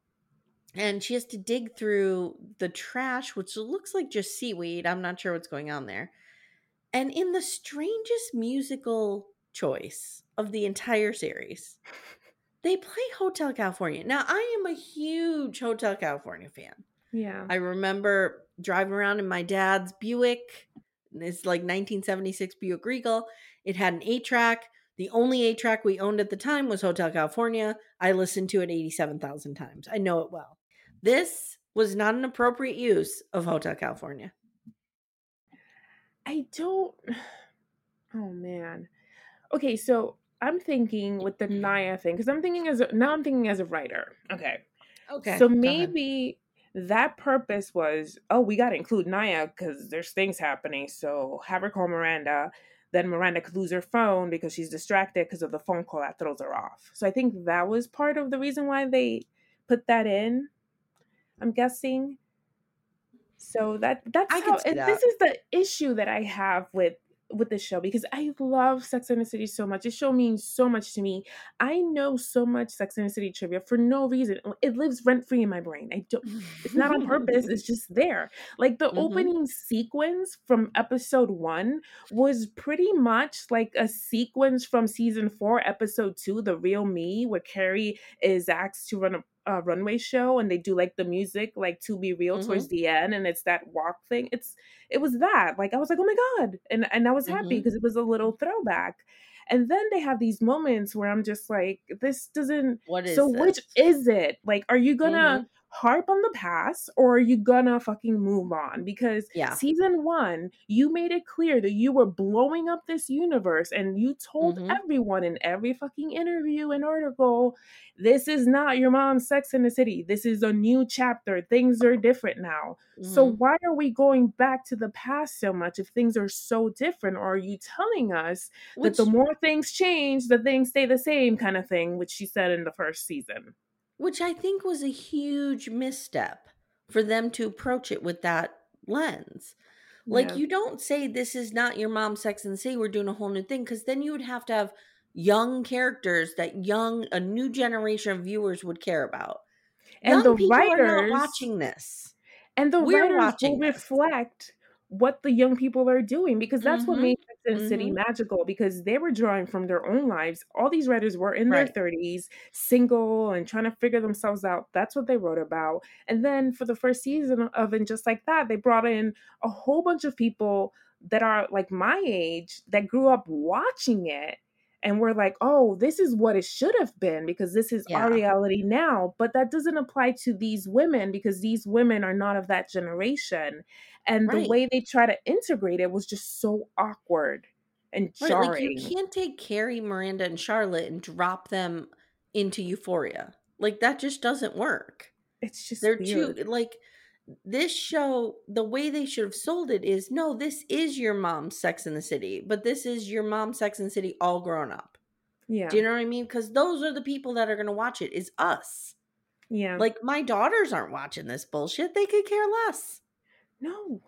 Speaker 1: and she has to dig through the trash, which looks like just seaweed. I'm not sure what's going on there. And in the strangest musical choice of the entire series, they play Hotel California. Now, I am a huge Hotel California fan.
Speaker 2: Yeah.
Speaker 1: I remember driving around in my dad's Buick. It's like 1976 Buick Regal. It had an eight track. The only eight track we owned at the time was Hotel California. I listened to it 87,000 times. I know it well. This was not an appropriate use of Hotel California.
Speaker 2: I don't. Oh man. Okay, so I'm thinking with the mm-hmm. Nia thing because I'm thinking as a, now I'm thinking as a writer. Okay,
Speaker 1: Okay.
Speaker 2: so maybe that purpose was oh we got to include Nia because there's things happening. So have her call Miranda. Then Miranda could lose her phone because she's distracted because of the phone call that throws her off. So I think that was part of the reason why they put that in. I'm guessing. So that that's
Speaker 1: I
Speaker 2: how
Speaker 1: can see
Speaker 2: and
Speaker 1: that.
Speaker 2: this is the issue that I have with with the show because I love Sex and the City so much. This show means so much to me. I know so much Sex and the City trivia for no reason. It lives rent free in my brain. I don't. It's not on purpose. It's just there. Like the
Speaker 1: Mhm.
Speaker 2: opening sequence from episode one was pretty much like a sequence from season four, episode two, The Real Me, where Carrie is asked to run a, a runway show and they do like the music, like to be real towards the end, and it's that walk thing. It's it was that. Like I was like, oh my God. And and I was happy
Speaker 1: Mhm.
Speaker 2: because it was a little throwback. And then they have these moments where I'm just like, this doesn't
Speaker 1: What is
Speaker 2: so which is it? Like, are you gonna harp on the past or are you gonna fucking move on? Because
Speaker 1: Yeah.
Speaker 2: season one, you made it clear that you were blowing up this universe and you told
Speaker 1: Mhm.
Speaker 2: everyone in every fucking interview and article, this is not your mom's Sex in the City. This is a new chapter. Things are different now. So
Speaker 1: Mhm.
Speaker 2: why are we going back to the past so much if things are so different? Or are you telling us that the more things change, the things stay the same kind of thing, which she said in the first season?
Speaker 1: Which I think was a huge misstep for them to approach it with that lens. Like
Speaker 2: Yeah.
Speaker 1: you don't say this is not your mom, Sex and City. We're doing a whole new thing because then you would have to have young characters that young a new generation of viewers would care about.
Speaker 2: And
Speaker 1: young
Speaker 2: the
Speaker 1: people are
Speaker 2: writers-
Speaker 1: not watching this.
Speaker 2: And the
Speaker 1: We're
Speaker 2: writers will
Speaker 1: this.
Speaker 2: reflect what the young people are doing because that's what
Speaker 1: Mhm.
Speaker 2: made and the City magical because they were drawing from their own lives. All these writers were in their 30s, single and trying to figure themselves out. That's what they wrote about. And then for the first season of And Just Like That, they brought in a whole bunch of people that are like my age that grew up watching it and we're like, oh, this is what it should have been because this is our reality now. But that doesn't apply to these women because these women are not of that generation. And the way they try to integrate it was just so awkward and
Speaker 1: Right,
Speaker 2: jarring.
Speaker 1: like you can't take Carrie, Miranda, and Charlotte and drop them into Euphoria. Like that just doesn't work.
Speaker 2: it's just
Speaker 1: They're
Speaker 2: weird.
Speaker 1: too like this show. The way they should have sold it is no, this is your mom's Sex in the City, but this is your mom's Sex in the City all grown up.
Speaker 2: yeah.
Speaker 1: Do you know what I mean? Because those are the people that are going to watch it. Is us.
Speaker 2: yeah.
Speaker 1: Like my daughters aren't watching this bullshit. They could care less.
Speaker 2: no.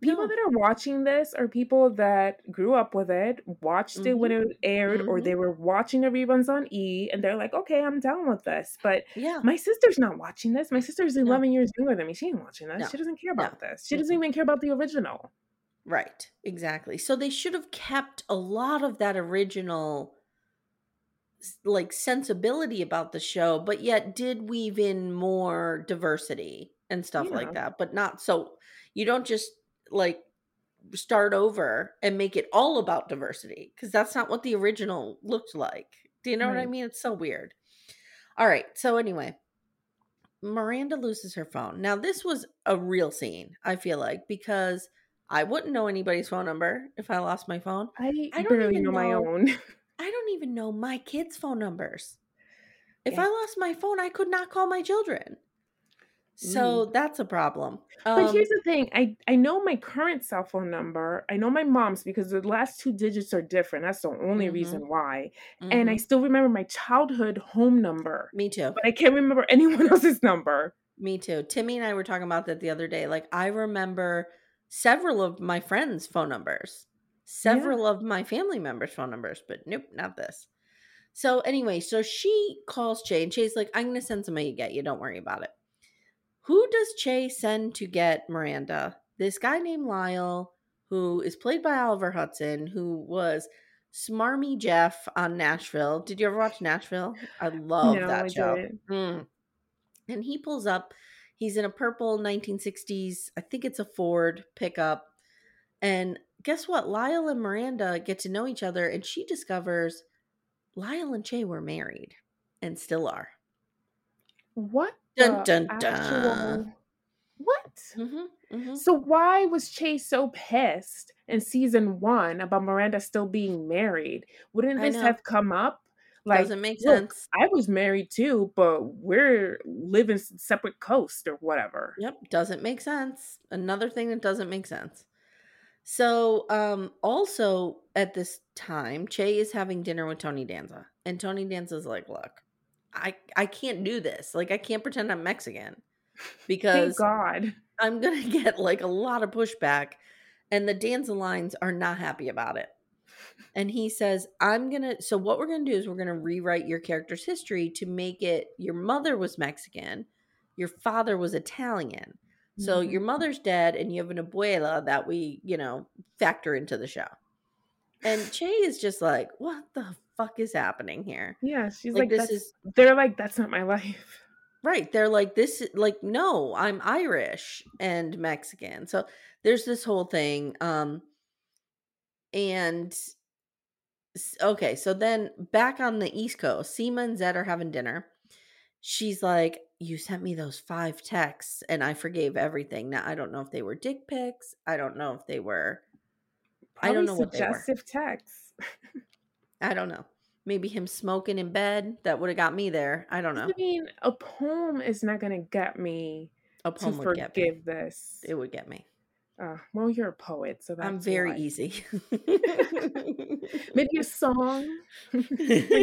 Speaker 2: People
Speaker 1: No.
Speaker 2: that are watching this are people that grew up with it, watched it when it aired, or
Speaker 1: Mhm.
Speaker 2: they were watching the reruns on E, and they're like, okay, I'm down with this. But
Speaker 1: Yeah.
Speaker 2: My sister's not watching this. My sister's
Speaker 1: No.
Speaker 2: 11 years younger than me. She ain't watching this.
Speaker 1: No.
Speaker 2: She doesn't care
Speaker 1: No.
Speaker 2: about this. She doesn't even care about the original.
Speaker 1: Right, exactly. So they should have kept a lot of that original like sensibility about the show, but yet did weave in more diversity and stuff
Speaker 2: Yeah.
Speaker 1: like that, but not so you don't just like start over and make it all about diversity because that's not what the original looked like. Do you know what I mean? It's so weird. All right. So anyway, Miranda loses her phone. Now this was a real scene, I feel like, because I wouldn't know anybody's phone number if I lost my phone.
Speaker 2: I,
Speaker 1: I don't even
Speaker 2: know my own.
Speaker 1: I don't even know my kids' phone numbers. If
Speaker 2: Yeah.
Speaker 1: I lost my phone, I could not call my children. So that's a problem.
Speaker 2: but
Speaker 1: Um,
Speaker 2: here's the thing I, I know my current cell phone number. I know my mom's because the last two digits are different. That's the only
Speaker 1: Mhm.
Speaker 2: reason why. And I
Speaker 1: mhm.
Speaker 2: still remember my childhood home number,
Speaker 1: me too.
Speaker 2: but I can't remember anyone else's number.
Speaker 1: Me too. Timmy and I were talking about that the other day. Like I remember several of my friends' phone numbers, several of my family members' phone numbers, but nope, not this. So anyway, so she calls Che and Che's like, I'm gonna send somebody to get you. Don't worry about it. Who does Che send to get Miranda? This guy named Lyle, who is played by Oliver Hudson, who was Smarmy Jeff on Nashville. Did you ever watch Nashville? I love
Speaker 2: No,
Speaker 1: that
Speaker 2: I
Speaker 1: show. Mm. And he pulls up. He's in a purple 1960s, I think it's a Ford pickup. And guess what? Lyle and Miranda get to know each other, and she discovers Lyle and Che were married and still are.
Speaker 2: What?
Speaker 1: Dun,
Speaker 2: the
Speaker 1: dun,
Speaker 2: actual-. What?
Speaker 1: Mm-hmm, mm-hmm.
Speaker 2: So why was Che's so pissed in season one about Miranda still being married? Wouldn't this have come up? Like,
Speaker 1: Doesn't make sense.
Speaker 2: I was married too, but we're living separate coast or whatever.
Speaker 1: Yep, doesn't make sense. Another thing that doesn't make sense. So, um, also at this time, Che is having dinner with Tony Danza, and Tony Danza's like, "Look, I I can't do this. Like, I can't pretend I'm Mexican
Speaker 2: Thank
Speaker 1: because
Speaker 2: God.
Speaker 1: I'm gonna get like a lot of pushback, and the Danza lines are not happy about it." And he says, I'm gonna, so what we're gonna do is we're gonna rewrite your character's history to make it your mother was Mexican, your father was Italian. So
Speaker 2: Mhm.
Speaker 1: your mother's dead, and you have an abuela that we, you know, factor into the show. And Che is just like, what the fuck is happening here?
Speaker 2: Yeah, she's
Speaker 1: Like,
Speaker 2: like,
Speaker 1: this
Speaker 2: that's,
Speaker 1: is-
Speaker 2: they're like, that's not my life.
Speaker 1: Right. They're like, this, is- like, no, I'm Irish and Mexican. So there's this whole thing. Um, and okay, so then back on the East Coast, Seema and Zed are having dinner. she's like, You sent me those five texts and I forgave everything. Now I don't know if they were dick pics. I don't know if they were I don't know what they were.
Speaker 2: suggestive texts.
Speaker 1: I don't know. Maybe him smoking in bed that would have got me there. I don't know.
Speaker 2: I mean, a poem is not going to get me
Speaker 1: A
Speaker 2: to
Speaker 1: poem would get me.
Speaker 2: forgive this.
Speaker 1: It would get me.
Speaker 2: Uh, well, you're a poet, so that's
Speaker 1: I'm very
Speaker 2: why.
Speaker 1: easy.
Speaker 2: Maybe a song would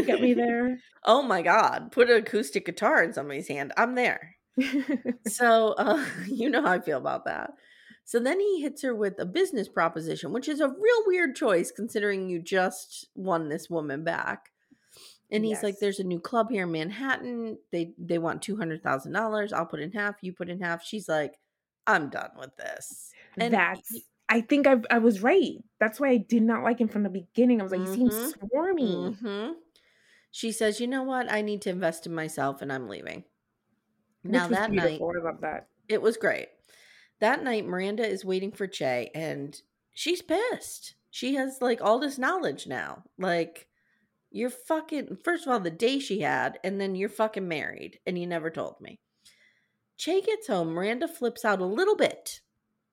Speaker 2: get me there.
Speaker 1: oh my god. Put an acoustic guitar in somebody's hand. I'm there. so uh, you know how I feel about that. So then he hits her with a business proposition, which is a real weird choice considering you just won this woman back. And he's like, "There's a new club here in Manhattan. They they want two hundred thousand dollars. I'll put in half. You put in half." She's like, "I'm done with this." And
Speaker 2: That's.
Speaker 1: he-
Speaker 2: I think I I was right. That's why I did not like him from the beginning. I was like, he seems
Speaker 1: Mhm.
Speaker 2: swarmy.
Speaker 1: Mhm. She says, "You know what? I need to invest in myself, and I'm leaving."
Speaker 2: Which
Speaker 1: Now that night,
Speaker 2: beautiful. I love that.
Speaker 1: it was great. That night, Miranda is waiting for Che, and she's pissed. She has like all this knowledge now. Like, you're fucking. First of all, the day she had, and then you're fucking married, and you never told me. Che gets home. Miranda flips out a little bit,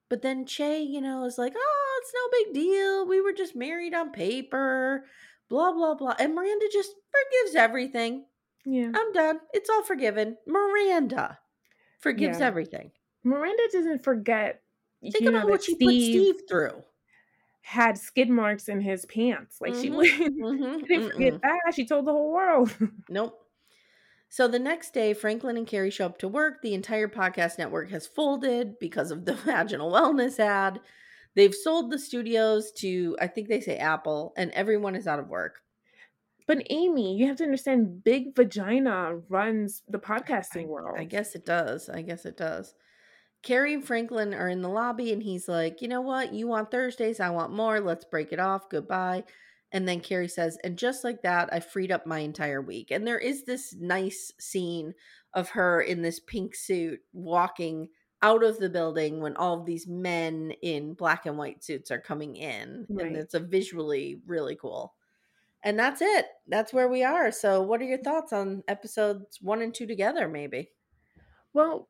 Speaker 1: but then Che, you know, is like, "Oh, it's no big deal. We were just married on paper." Blah blah blah, and Miranda just forgives everything.
Speaker 2: Yeah.
Speaker 1: I'm done. It's all forgiven. Miranda forgives
Speaker 2: Yeah.
Speaker 1: everything.
Speaker 2: Miranda doesn't forget.
Speaker 1: Think
Speaker 2: you know,
Speaker 1: about what she put Steve through.
Speaker 2: had skid marks in his pants. Like she
Speaker 1: Mhm,
Speaker 2: wouldn't,
Speaker 1: mhm,
Speaker 2: she didn't forget
Speaker 1: mm-mm.
Speaker 2: that. She told the whole world.
Speaker 1: Nope. So the next day, Franklyn and Carrie show up to work. The entire podcast network has folded because of the vaginal wellness ad. They've sold the studios to, I think they say Apple, and everyone is out of work.
Speaker 2: But Amye, you have to understand, Big Vagina runs the podcasting world.
Speaker 1: I guess it does. I guess it does. Carrie and Franklyn are in the lobby, and he's like, You know what? You want Thursdays. I want more. Let's break it off. Goodbye. And then Carrie says, And just like that, I freed up my entire week. And there is this nice scene of her in this pink suit walking out of the building when all of these men in black and white suits are coming in.
Speaker 2: Right.
Speaker 1: And it's a visually really cool. And that's it. That's where we are. So, what are your thoughts on episodes one and two together, maybe?
Speaker 2: Well,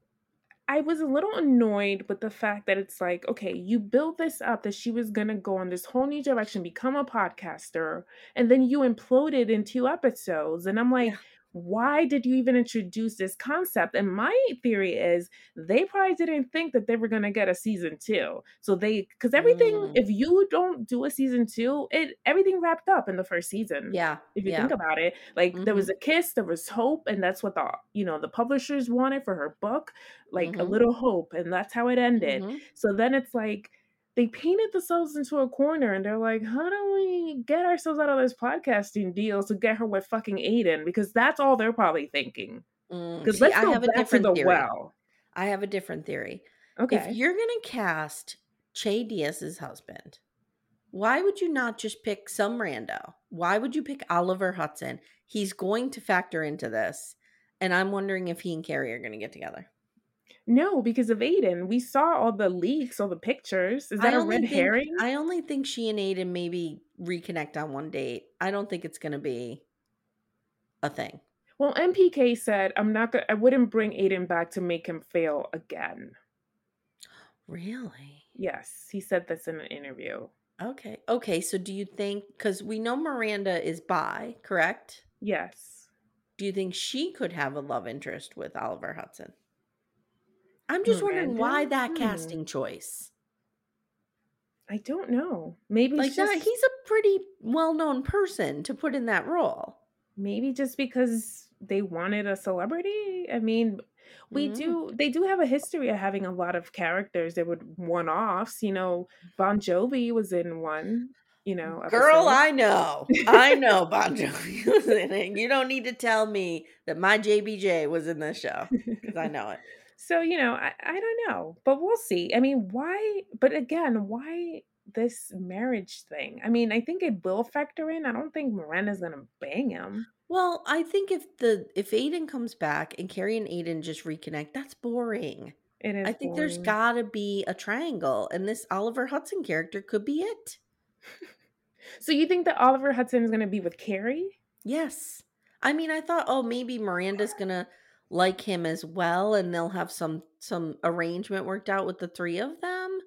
Speaker 2: I was a little annoyed with the fact that it's like, okay, you build this up that she was going to go on this whole new direction, become a podcaster, and then you imploded in two episodes. And I'm like,
Speaker 1: Yeah.
Speaker 2: Why did you even introduce this concept? And my theory is they probably didn't think that they were going to get a season two. So they, because everything,
Speaker 1: Mm.
Speaker 2: if you don't do a season two, it everything wrapped up in the first season
Speaker 1: Yeah.
Speaker 2: if you
Speaker 1: yeah.
Speaker 2: think about it like there was a kiss there was hope and that's what the you know the publishers wanted for her book like a
Speaker 1: Mhm.
Speaker 2: little hope and that's how it ended
Speaker 1: Mhm.
Speaker 2: so then it's like they painted themselves into a corner and they're like how do we get ourselves out of this podcasting deal to get her with fucking aiden because that's all they're probably thinking
Speaker 1: Mm,
Speaker 2: because
Speaker 1: see,
Speaker 2: let's
Speaker 1: I
Speaker 2: go
Speaker 1: have a
Speaker 2: back to
Speaker 1: different
Speaker 2: the
Speaker 1: theory.
Speaker 2: well
Speaker 1: I have a different theory.
Speaker 2: okay
Speaker 1: If you're gonna cast Che Diaz's husband, why would you not just pick some rando? Why would you pick Oliver Hudson? He's going to factor into this, and I'm wondering if he and Carrie are going to get together.
Speaker 2: No because of aiden we saw all the leaks all the pictures is that
Speaker 1: I
Speaker 2: a red
Speaker 1: think-
Speaker 2: herring
Speaker 1: I only think she and Aiden maybe reconnect on one date. I don't think it's going to be a thing.
Speaker 2: Well, MPK said, "I'm not gonna. I wouldn't bring Aiden back to make him fail again."
Speaker 1: Really?
Speaker 2: Yes, he said this in an interview.
Speaker 1: Okay. Okay. So do you think, because we know Miranda is bi, correct?
Speaker 2: Yes,
Speaker 1: Do you think she could have a love interest with Oliver Hudson? I'm just wondering why that
Speaker 2: Hmm.
Speaker 1: casting choice.
Speaker 2: I don't know. Maybe
Speaker 1: Like
Speaker 2: just
Speaker 1: that, he's a pretty well-known person to put in that role.
Speaker 2: maybe just because they wanted a celebrity. I mean, we
Speaker 1: Mm.
Speaker 2: do. They do have a history of having a lot of characters that would one-offs. You know, Bon Jovi was in one. You know,
Speaker 1: Girl. I know. I know Bon Jovi was in it. You don't need to tell me that my JBJ was in this show because I know it.
Speaker 2: So, you know, I, I don't know, but we'll see. I mean, why? But again, why this marriage thing? I mean, I think it will factor in. I don't think Miranda's going to bang him.
Speaker 1: Well, I think if the if Aiden comes back and Carrie and Aiden just reconnect, that's boring.
Speaker 2: It is.
Speaker 1: I think there's
Speaker 2: boring.
Speaker 1: got to be a triangle, and this Oliver Hudson character could be it.
Speaker 2: So you think that Oliver Hudson is going to be with Carrie?
Speaker 1: Yes. I mean, I thought, oh, maybe Miranda's gonna like him as well and they'll have some some arrangement worked out with the three of them.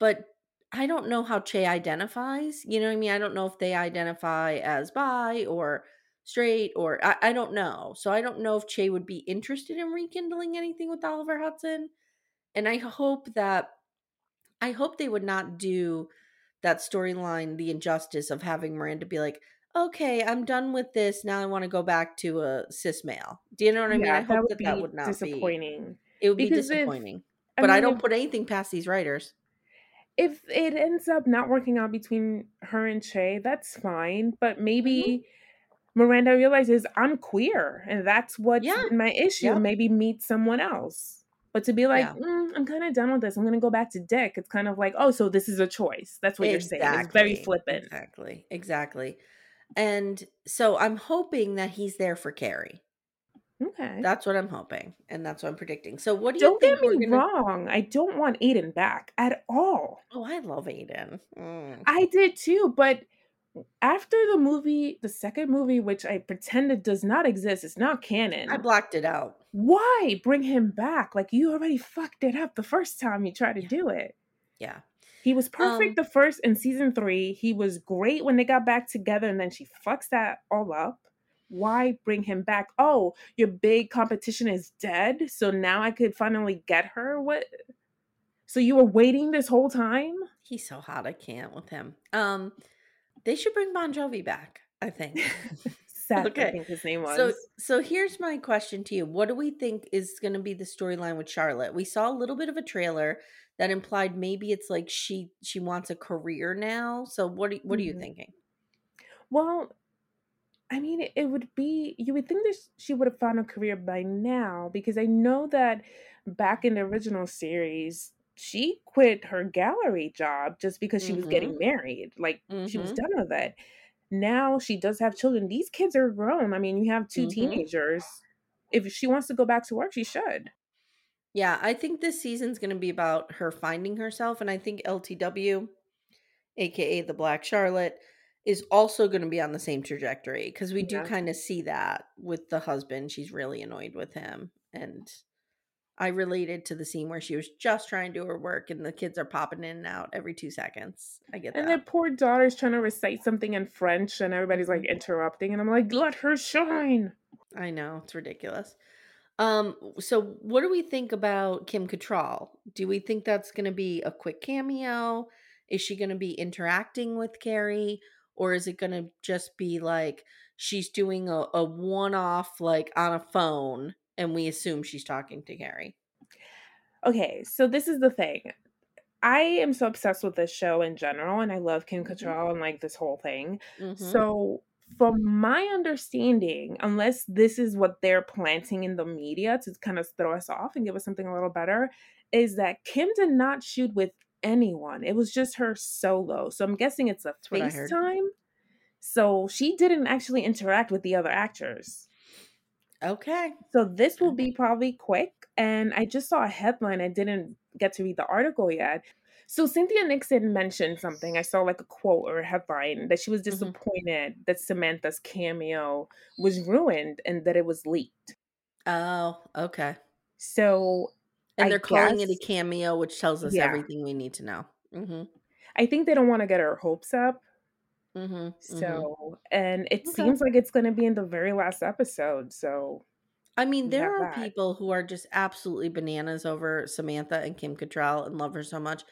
Speaker 1: But I don't know how Che identifies. You know what I mean? I don't know if they identify as bi or straight or I, I don't know. So I don't know if Che would be interested in rekindling anything with Oliver Hudson. And I hope that I hope they would not do that storyline the injustice of having Miranda be like, okay, I'm done with this. Now I want to go back to a cis male. Do you know what I mean?
Speaker 2: Yeah,
Speaker 1: I hope that that would not be.
Speaker 2: disappointing.
Speaker 1: It would be
Speaker 2: Because if-
Speaker 1: disappointing.
Speaker 2: I
Speaker 1: but I
Speaker 2: mean,
Speaker 1: don't
Speaker 2: if-
Speaker 1: put anything past these writers.
Speaker 2: if it ends up not working out between her and Che, that's fine. But maybe
Speaker 1: Mm-hmm.
Speaker 2: Miranda realizes I'm queer, and that's what's
Speaker 1: Yeah.
Speaker 2: my issue. Maybe meet someone else. But to be like,
Speaker 1: Yeah.
Speaker 2: "Mm, I'm kind of done with this. I'm going to go back to Dick. It's kind of like, oh, so this is a choice. That's what you're saying. It's very flippant.
Speaker 1: Exactly. Exactly. And so I'm hoping that he's there for Carrie.
Speaker 2: Okay.
Speaker 1: That's what I'm hoping, and that's what I'm predicting. So, what do you
Speaker 2: don't get me
Speaker 1: gonna?
Speaker 2: wrong. I don't want Aiden back at all.
Speaker 1: Oh, I love Aiden. Mm.
Speaker 2: I did too, but after the movie, the second movie, which I pretended does not exist, it's not canon.
Speaker 1: I blocked it out.
Speaker 2: why bring him back? Like you already fucked it up the first time you tried to
Speaker 1: Yeah.
Speaker 2: do it.
Speaker 1: Yeah.
Speaker 2: He was perfect
Speaker 1: Um,
Speaker 2: the first in season three. He was great when they got back together, and then she fucks that all up. Why bring him back? Oh, your big competition is dead, so now I could finally get her. What? So you were waiting this whole time?
Speaker 1: He's so hot. I can't with him. Um, they should bring Bon Jovi back. I think.
Speaker 2: Seth, I
Speaker 1: Okay,
Speaker 2: think his name was.
Speaker 1: So, so here's my question to you: What do we think is going to be the storyline with Charlotte? We saw a little bit of a trailer that implied maybe it's like she she wants a career now. So, what are, what are you
Speaker 2: Mhm.
Speaker 1: thinking?
Speaker 2: Well, I mean, it- would be, you would think that she would have found a career by now because I know that back in the original series, she quit her gallery job just because she was getting married. Like, she was
Speaker 1: Mhm.
Speaker 2: done with it. Now she does have children. These kids are grown. I mean, you have 2
Speaker 1: Mhm.
Speaker 2: teenagers. If she wants to go back to work, she should.
Speaker 1: Yeah, I think this season's going to be about her finding herself, and I think LTW, aka the Black Charlotte, is also going to be on the same trajectory because we do
Speaker 2: Yeah.
Speaker 1: kind of see that with the husband. She's really annoyed with him, and I related to the scene where she was just trying to do her work, and the kids are popping in and out every two seconds. I get
Speaker 2: And
Speaker 1: that.
Speaker 2: And their poor daughter's trying to recite something in French, and everybody's like mm-hmm. interrupting, and I'm like, let her shine.
Speaker 1: I know it's ridiculous. Um, so what do we think about Kim Cattrall? Do we think that's going to be a quick cameo? Is she going to be interacting with Carrie, or is it going to just be like she's doing a, a one-off, like on a phone, and we assume she's talking to Carrie?
Speaker 2: Okay, so this is the thing. I am so obsessed with this show in general, and I love Kim
Speaker 1: Mhm.
Speaker 2: Cattrall and like this whole thing.
Speaker 1: Mhm.
Speaker 2: So, from my understanding, unless this is what they're planting in the media to kind of throw us off and give us something a little better, is that Kim did not shoot with anyone. It was just her solo. So I'm guessing it's a. FaceTime. So she didn't actually interact with the other actors.
Speaker 1: Okay.
Speaker 2: So this will be probably quick. And I just saw a headline. I didn't get to read the article yet. So Cynthia Nixon mentioned something. I saw like a quote or a headline that she was
Speaker 1: Mhm.
Speaker 2: disappointed that Samantha's cameo was ruined and that it was leaked.
Speaker 1: Oh, okay.
Speaker 2: So
Speaker 1: And
Speaker 2: I
Speaker 1: they're calling it a cameo, which tells us
Speaker 2: Yeah.
Speaker 1: everything we need to know. Mm-hmm.
Speaker 2: I think they don't want to get our hopes up.
Speaker 1: Mm-hmm.
Speaker 2: So, and it
Speaker 1: Okay.
Speaker 2: seems like it's going to be in the very last episode. So,
Speaker 1: I mean, there are people who are just absolutely bananas over Samantha and Kim Cattrall and love her so much.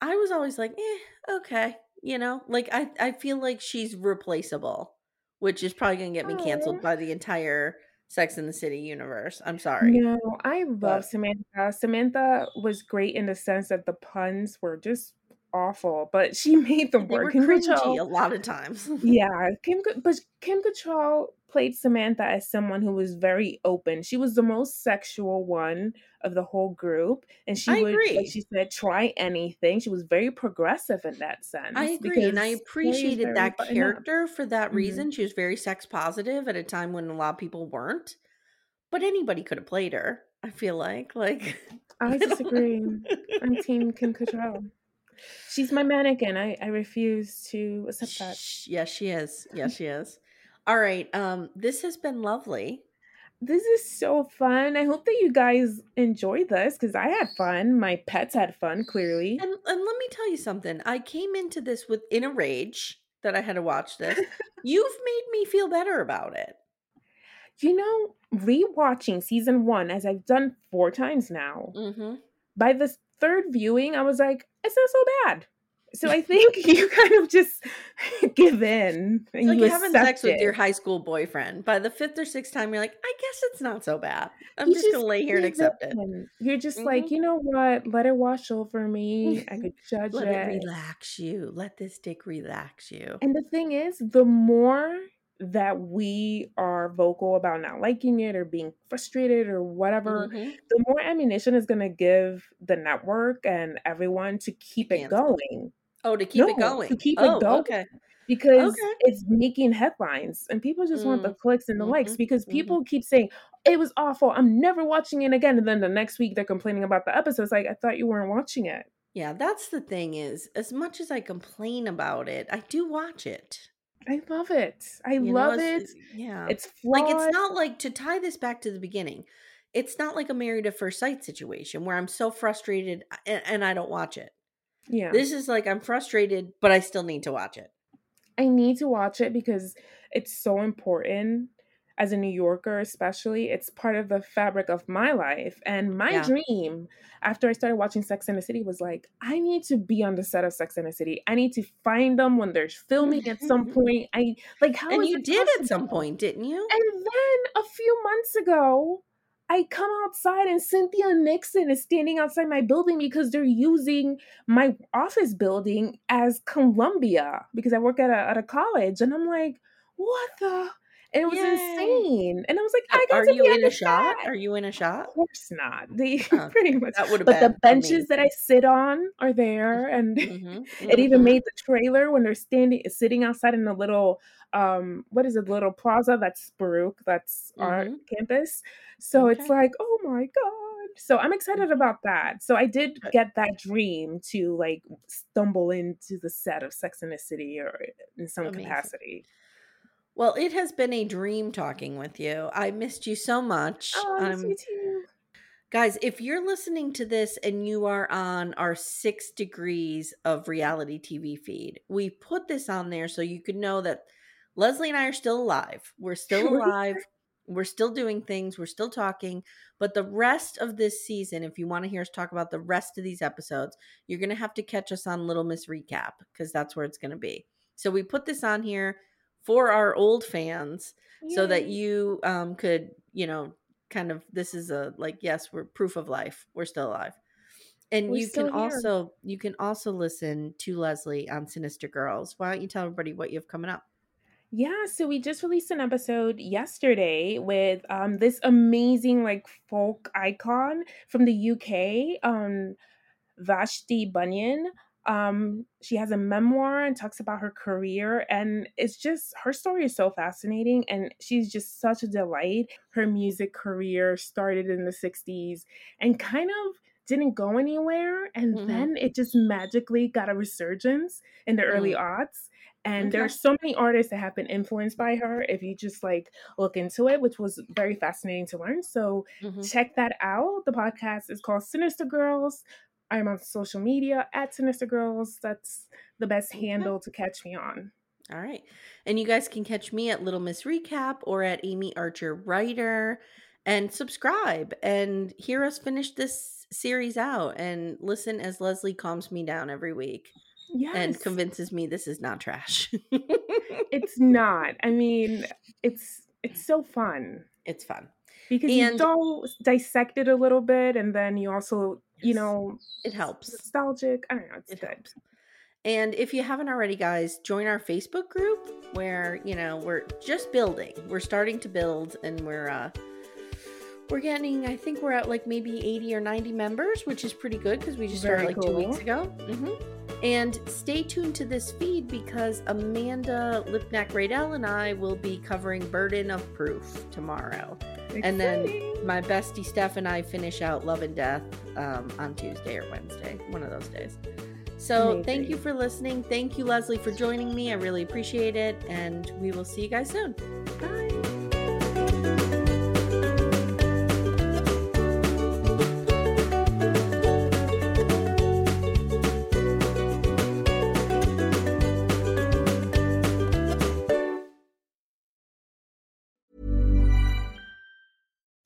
Speaker 1: I was always like, eh, okay, you know, like I I feel like she's replaceable, which is probably gonna get me canceled by the entire Sex in the City universe. I'm sorry.
Speaker 2: No, I love
Speaker 1: But-
Speaker 2: Samantha. Samantha was great in the sense that the puns were just awful, but she made them
Speaker 1: were
Speaker 2: work. Kim
Speaker 1: cringy
Speaker 2: Cattrall-
Speaker 1: a lot of times.
Speaker 2: yeah, Kim, but Kim Cattrall played Samantha as someone who was very open. She was the most sexual one of the whole group, and she
Speaker 1: I
Speaker 2: would,
Speaker 1: agree.
Speaker 2: like she said, try anything. She was very progressive in that sense.
Speaker 1: I agree, and I appreciated that
Speaker 2: buttoned up.
Speaker 1: character for that
Speaker 2: Mhm.
Speaker 1: reason. She was very sex positive at a time when a lot of people weren't. But anybody could have played her. I feel like, like
Speaker 2: I disagree. I'm Team Kim Cattrall. She's my mannequin. I, I refuse to accept that.
Speaker 1: Yes, she is. Yes, she is. All right. Um, this has been lovely.
Speaker 2: this is so fun. I hope that you guys enjoyed this because I had fun. My pets had fun, clearly.
Speaker 1: And, and let me tell you something. I came into this with in a rage that I had to watch this. You've made me feel better about it.
Speaker 2: You know, rewatching season one, as I've done four times now,
Speaker 1: Mm-hmm.
Speaker 2: by the third viewing, I was like, it's not so bad. So I think you kind of just give in and
Speaker 1: Like
Speaker 2: you
Speaker 1: having sex with your high school boyfriend. By the fifth or sixth time, you're like, I guess it's not so bad. I'm
Speaker 2: You
Speaker 1: just, gonna lay here and accept it.
Speaker 2: in. You're just
Speaker 1: Mhm.
Speaker 2: like, you know what? Let it wash over me. I could judge
Speaker 1: Let
Speaker 2: it.
Speaker 1: it relax you. Let this dick relax you.
Speaker 2: And the thing is, the more that we are vocal about not liking it or being frustrated or whatever,
Speaker 1: Mhm.
Speaker 2: the more ammunition is going to give the network and everyone to keep it going.
Speaker 1: Oh, to keep it going.
Speaker 2: to keep it
Speaker 1: oh,
Speaker 2: going.
Speaker 1: okay.
Speaker 2: Because
Speaker 1: Okay.
Speaker 2: it's making headlines and people just want the
Speaker 1: Mm,
Speaker 2: clicks and the likes
Speaker 1: mhm,
Speaker 2: because
Speaker 1: mhm.
Speaker 2: people keep saying, it was awful. I'm never watching it again. And then the next week they're complaining about the episodes. Like, I thought you weren't watching it.
Speaker 1: Yeah, that's the thing is, as much as I complain about it, I do watch it.
Speaker 2: I love it. I
Speaker 1: You
Speaker 2: love
Speaker 1: it's-
Speaker 2: it.
Speaker 1: Yeah.
Speaker 2: It's flawed.
Speaker 1: like it's not like to tie this back to the beginning. It's not like a married at first sight situation where I'm so frustrated and, and I don't watch it.
Speaker 2: yeah.
Speaker 1: This is like I'm frustrated, but I still need to watch it.
Speaker 2: I need to watch it because it's so important as a New Yorker, especially. It's part of the fabric of my life. And my
Speaker 1: Yeah.
Speaker 2: dream after I started watching Sex and the City was like, I need to be on the set of Sex and the City. I need to find them when they're filming at some mm-hmm. point. I like how
Speaker 1: and you did at some point, didn't you?
Speaker 2: And then a few months ago, I come outside and Cynthia Nixon is standing outside my building because they're using my office building as Columbia because I work at a, at a college. And I'm like, what the? And it was
Speaker 1: Yay.
Speaker 2: insane. And I was like, I got
Speaker 1: Are
Speaker 2: to
Speaker 1: you
Speaker 2: be
Speaker 1: in a shot?
Speaker 2: set.
Speaker 1: Are you in a shot?
Speaker 2: Of course not. They
Speaker 1: Oh,
Speaker 2: pretty much.
Speaker 1: That
Speaker 2: But the benches that I sit on are there, and
Speaker 1: Mhm,
Speaker 2: it even
Speaker 1: mhm.
Speaker 2: made the trailer when they're standing, sitting outside in the little, um, what is it, little plaza that's Baruch, that's our
Speaker 1: Mhm.
Speaker 2: campus. So it's like, oh my god. So I'm excited about that. So I did get that dream to like stumble into the set of Sex in the City or in some
Speaker 1: Amazing.
Speaker 2: capacity.
Speaker 1: Well, it has been a dream talking with you. I missed you so much.
Speaker 2: Oh, I miss
Speaker 1: I'm
Speaker 2: you too.
Speaker 1: Guys, if you're listening to this and you are on our six degrees of reality TV feed, we put this on there so you could know that Leslie and I are still alive. We're still alive. We're still doing things. We're still talking. But the rest of this season, if you want to hear us talk about the rest of these episodes, you're going to have to catch us on Little Miss Recap because that's where it's going to be. So we put this on here for our old fans so that you um could you know kind of this is a like yes we're proof of life we're still alive and
Speaker 2: We're
Speaker 1: you can
Speaker 2: here.
Speaker 1: also you can also listen to leslie on Sinister Girlz why don't you tell everybody what you have coming up
Speaker 2: Yeah, so we just released an episode yesterday with um this amazing like folk icon from the UK, um Vashti Bunyan. Um she has a memoir and talks about her career and it's just her story is so fascinating and she's just such a delight. Her music career started in the 60s and kind of didn't go anywhere and
Speaker 1: Mhm.
Speaker 2: then it just magically got a resurgence in the early
Speaker 1: Mm.
Speaker 2: aughts and there are so many artists that have been influenced by her if you just like look into it which was very fascinating to learn so
Speaker 1: Mhm.
Speaker 2: check that out the podcast is called Sinister Girlz i'm on social media at Sinister Girlz. That's the best handle to catch me on.
Speaker 1: All right. And you guys can catch me at little miss recap or at amy archer writer. And subscribe and hear us finish this series out and listen as leslie calms me down every week
Speaker 2: yes.
Speaker 1: and convinces me this is not trash.
Speaker 2: It's not. I mean it's it's so fun.
Speaker 1: It's fun.
Speaker 2: Because
Speaker 1: And-
Speaker 2: you don't dissect it a little bit and then you also you know
Speaker 1: it helps.
Speaker 2: nostalgic i don't know it's
Speaker 1: it
Speaker 2: good.
Speaker 1: helps. And if you haven't already guys join our facebook group where you know we're just building. We're starting to build and we're uh we're getting i think we're at like maybe 80 or 90 members which is pretty good because we just started
Speaker 2: Very
Speaker 1: like two weeks
Speaker 2: cool.
Speaker 1: ago. Hmm and stay tuned to this feed because amanda lipnack radell and i will be covering burden of proof tomorrow and then my bestie Steph and I finish out Love and Death um, on Tuesday or Wednesday, one of those days. So thank you for listening. Thank you, Leslie, for joining me. I really appreciate it. And we will see you guys soon.
Speaker 2: Bye.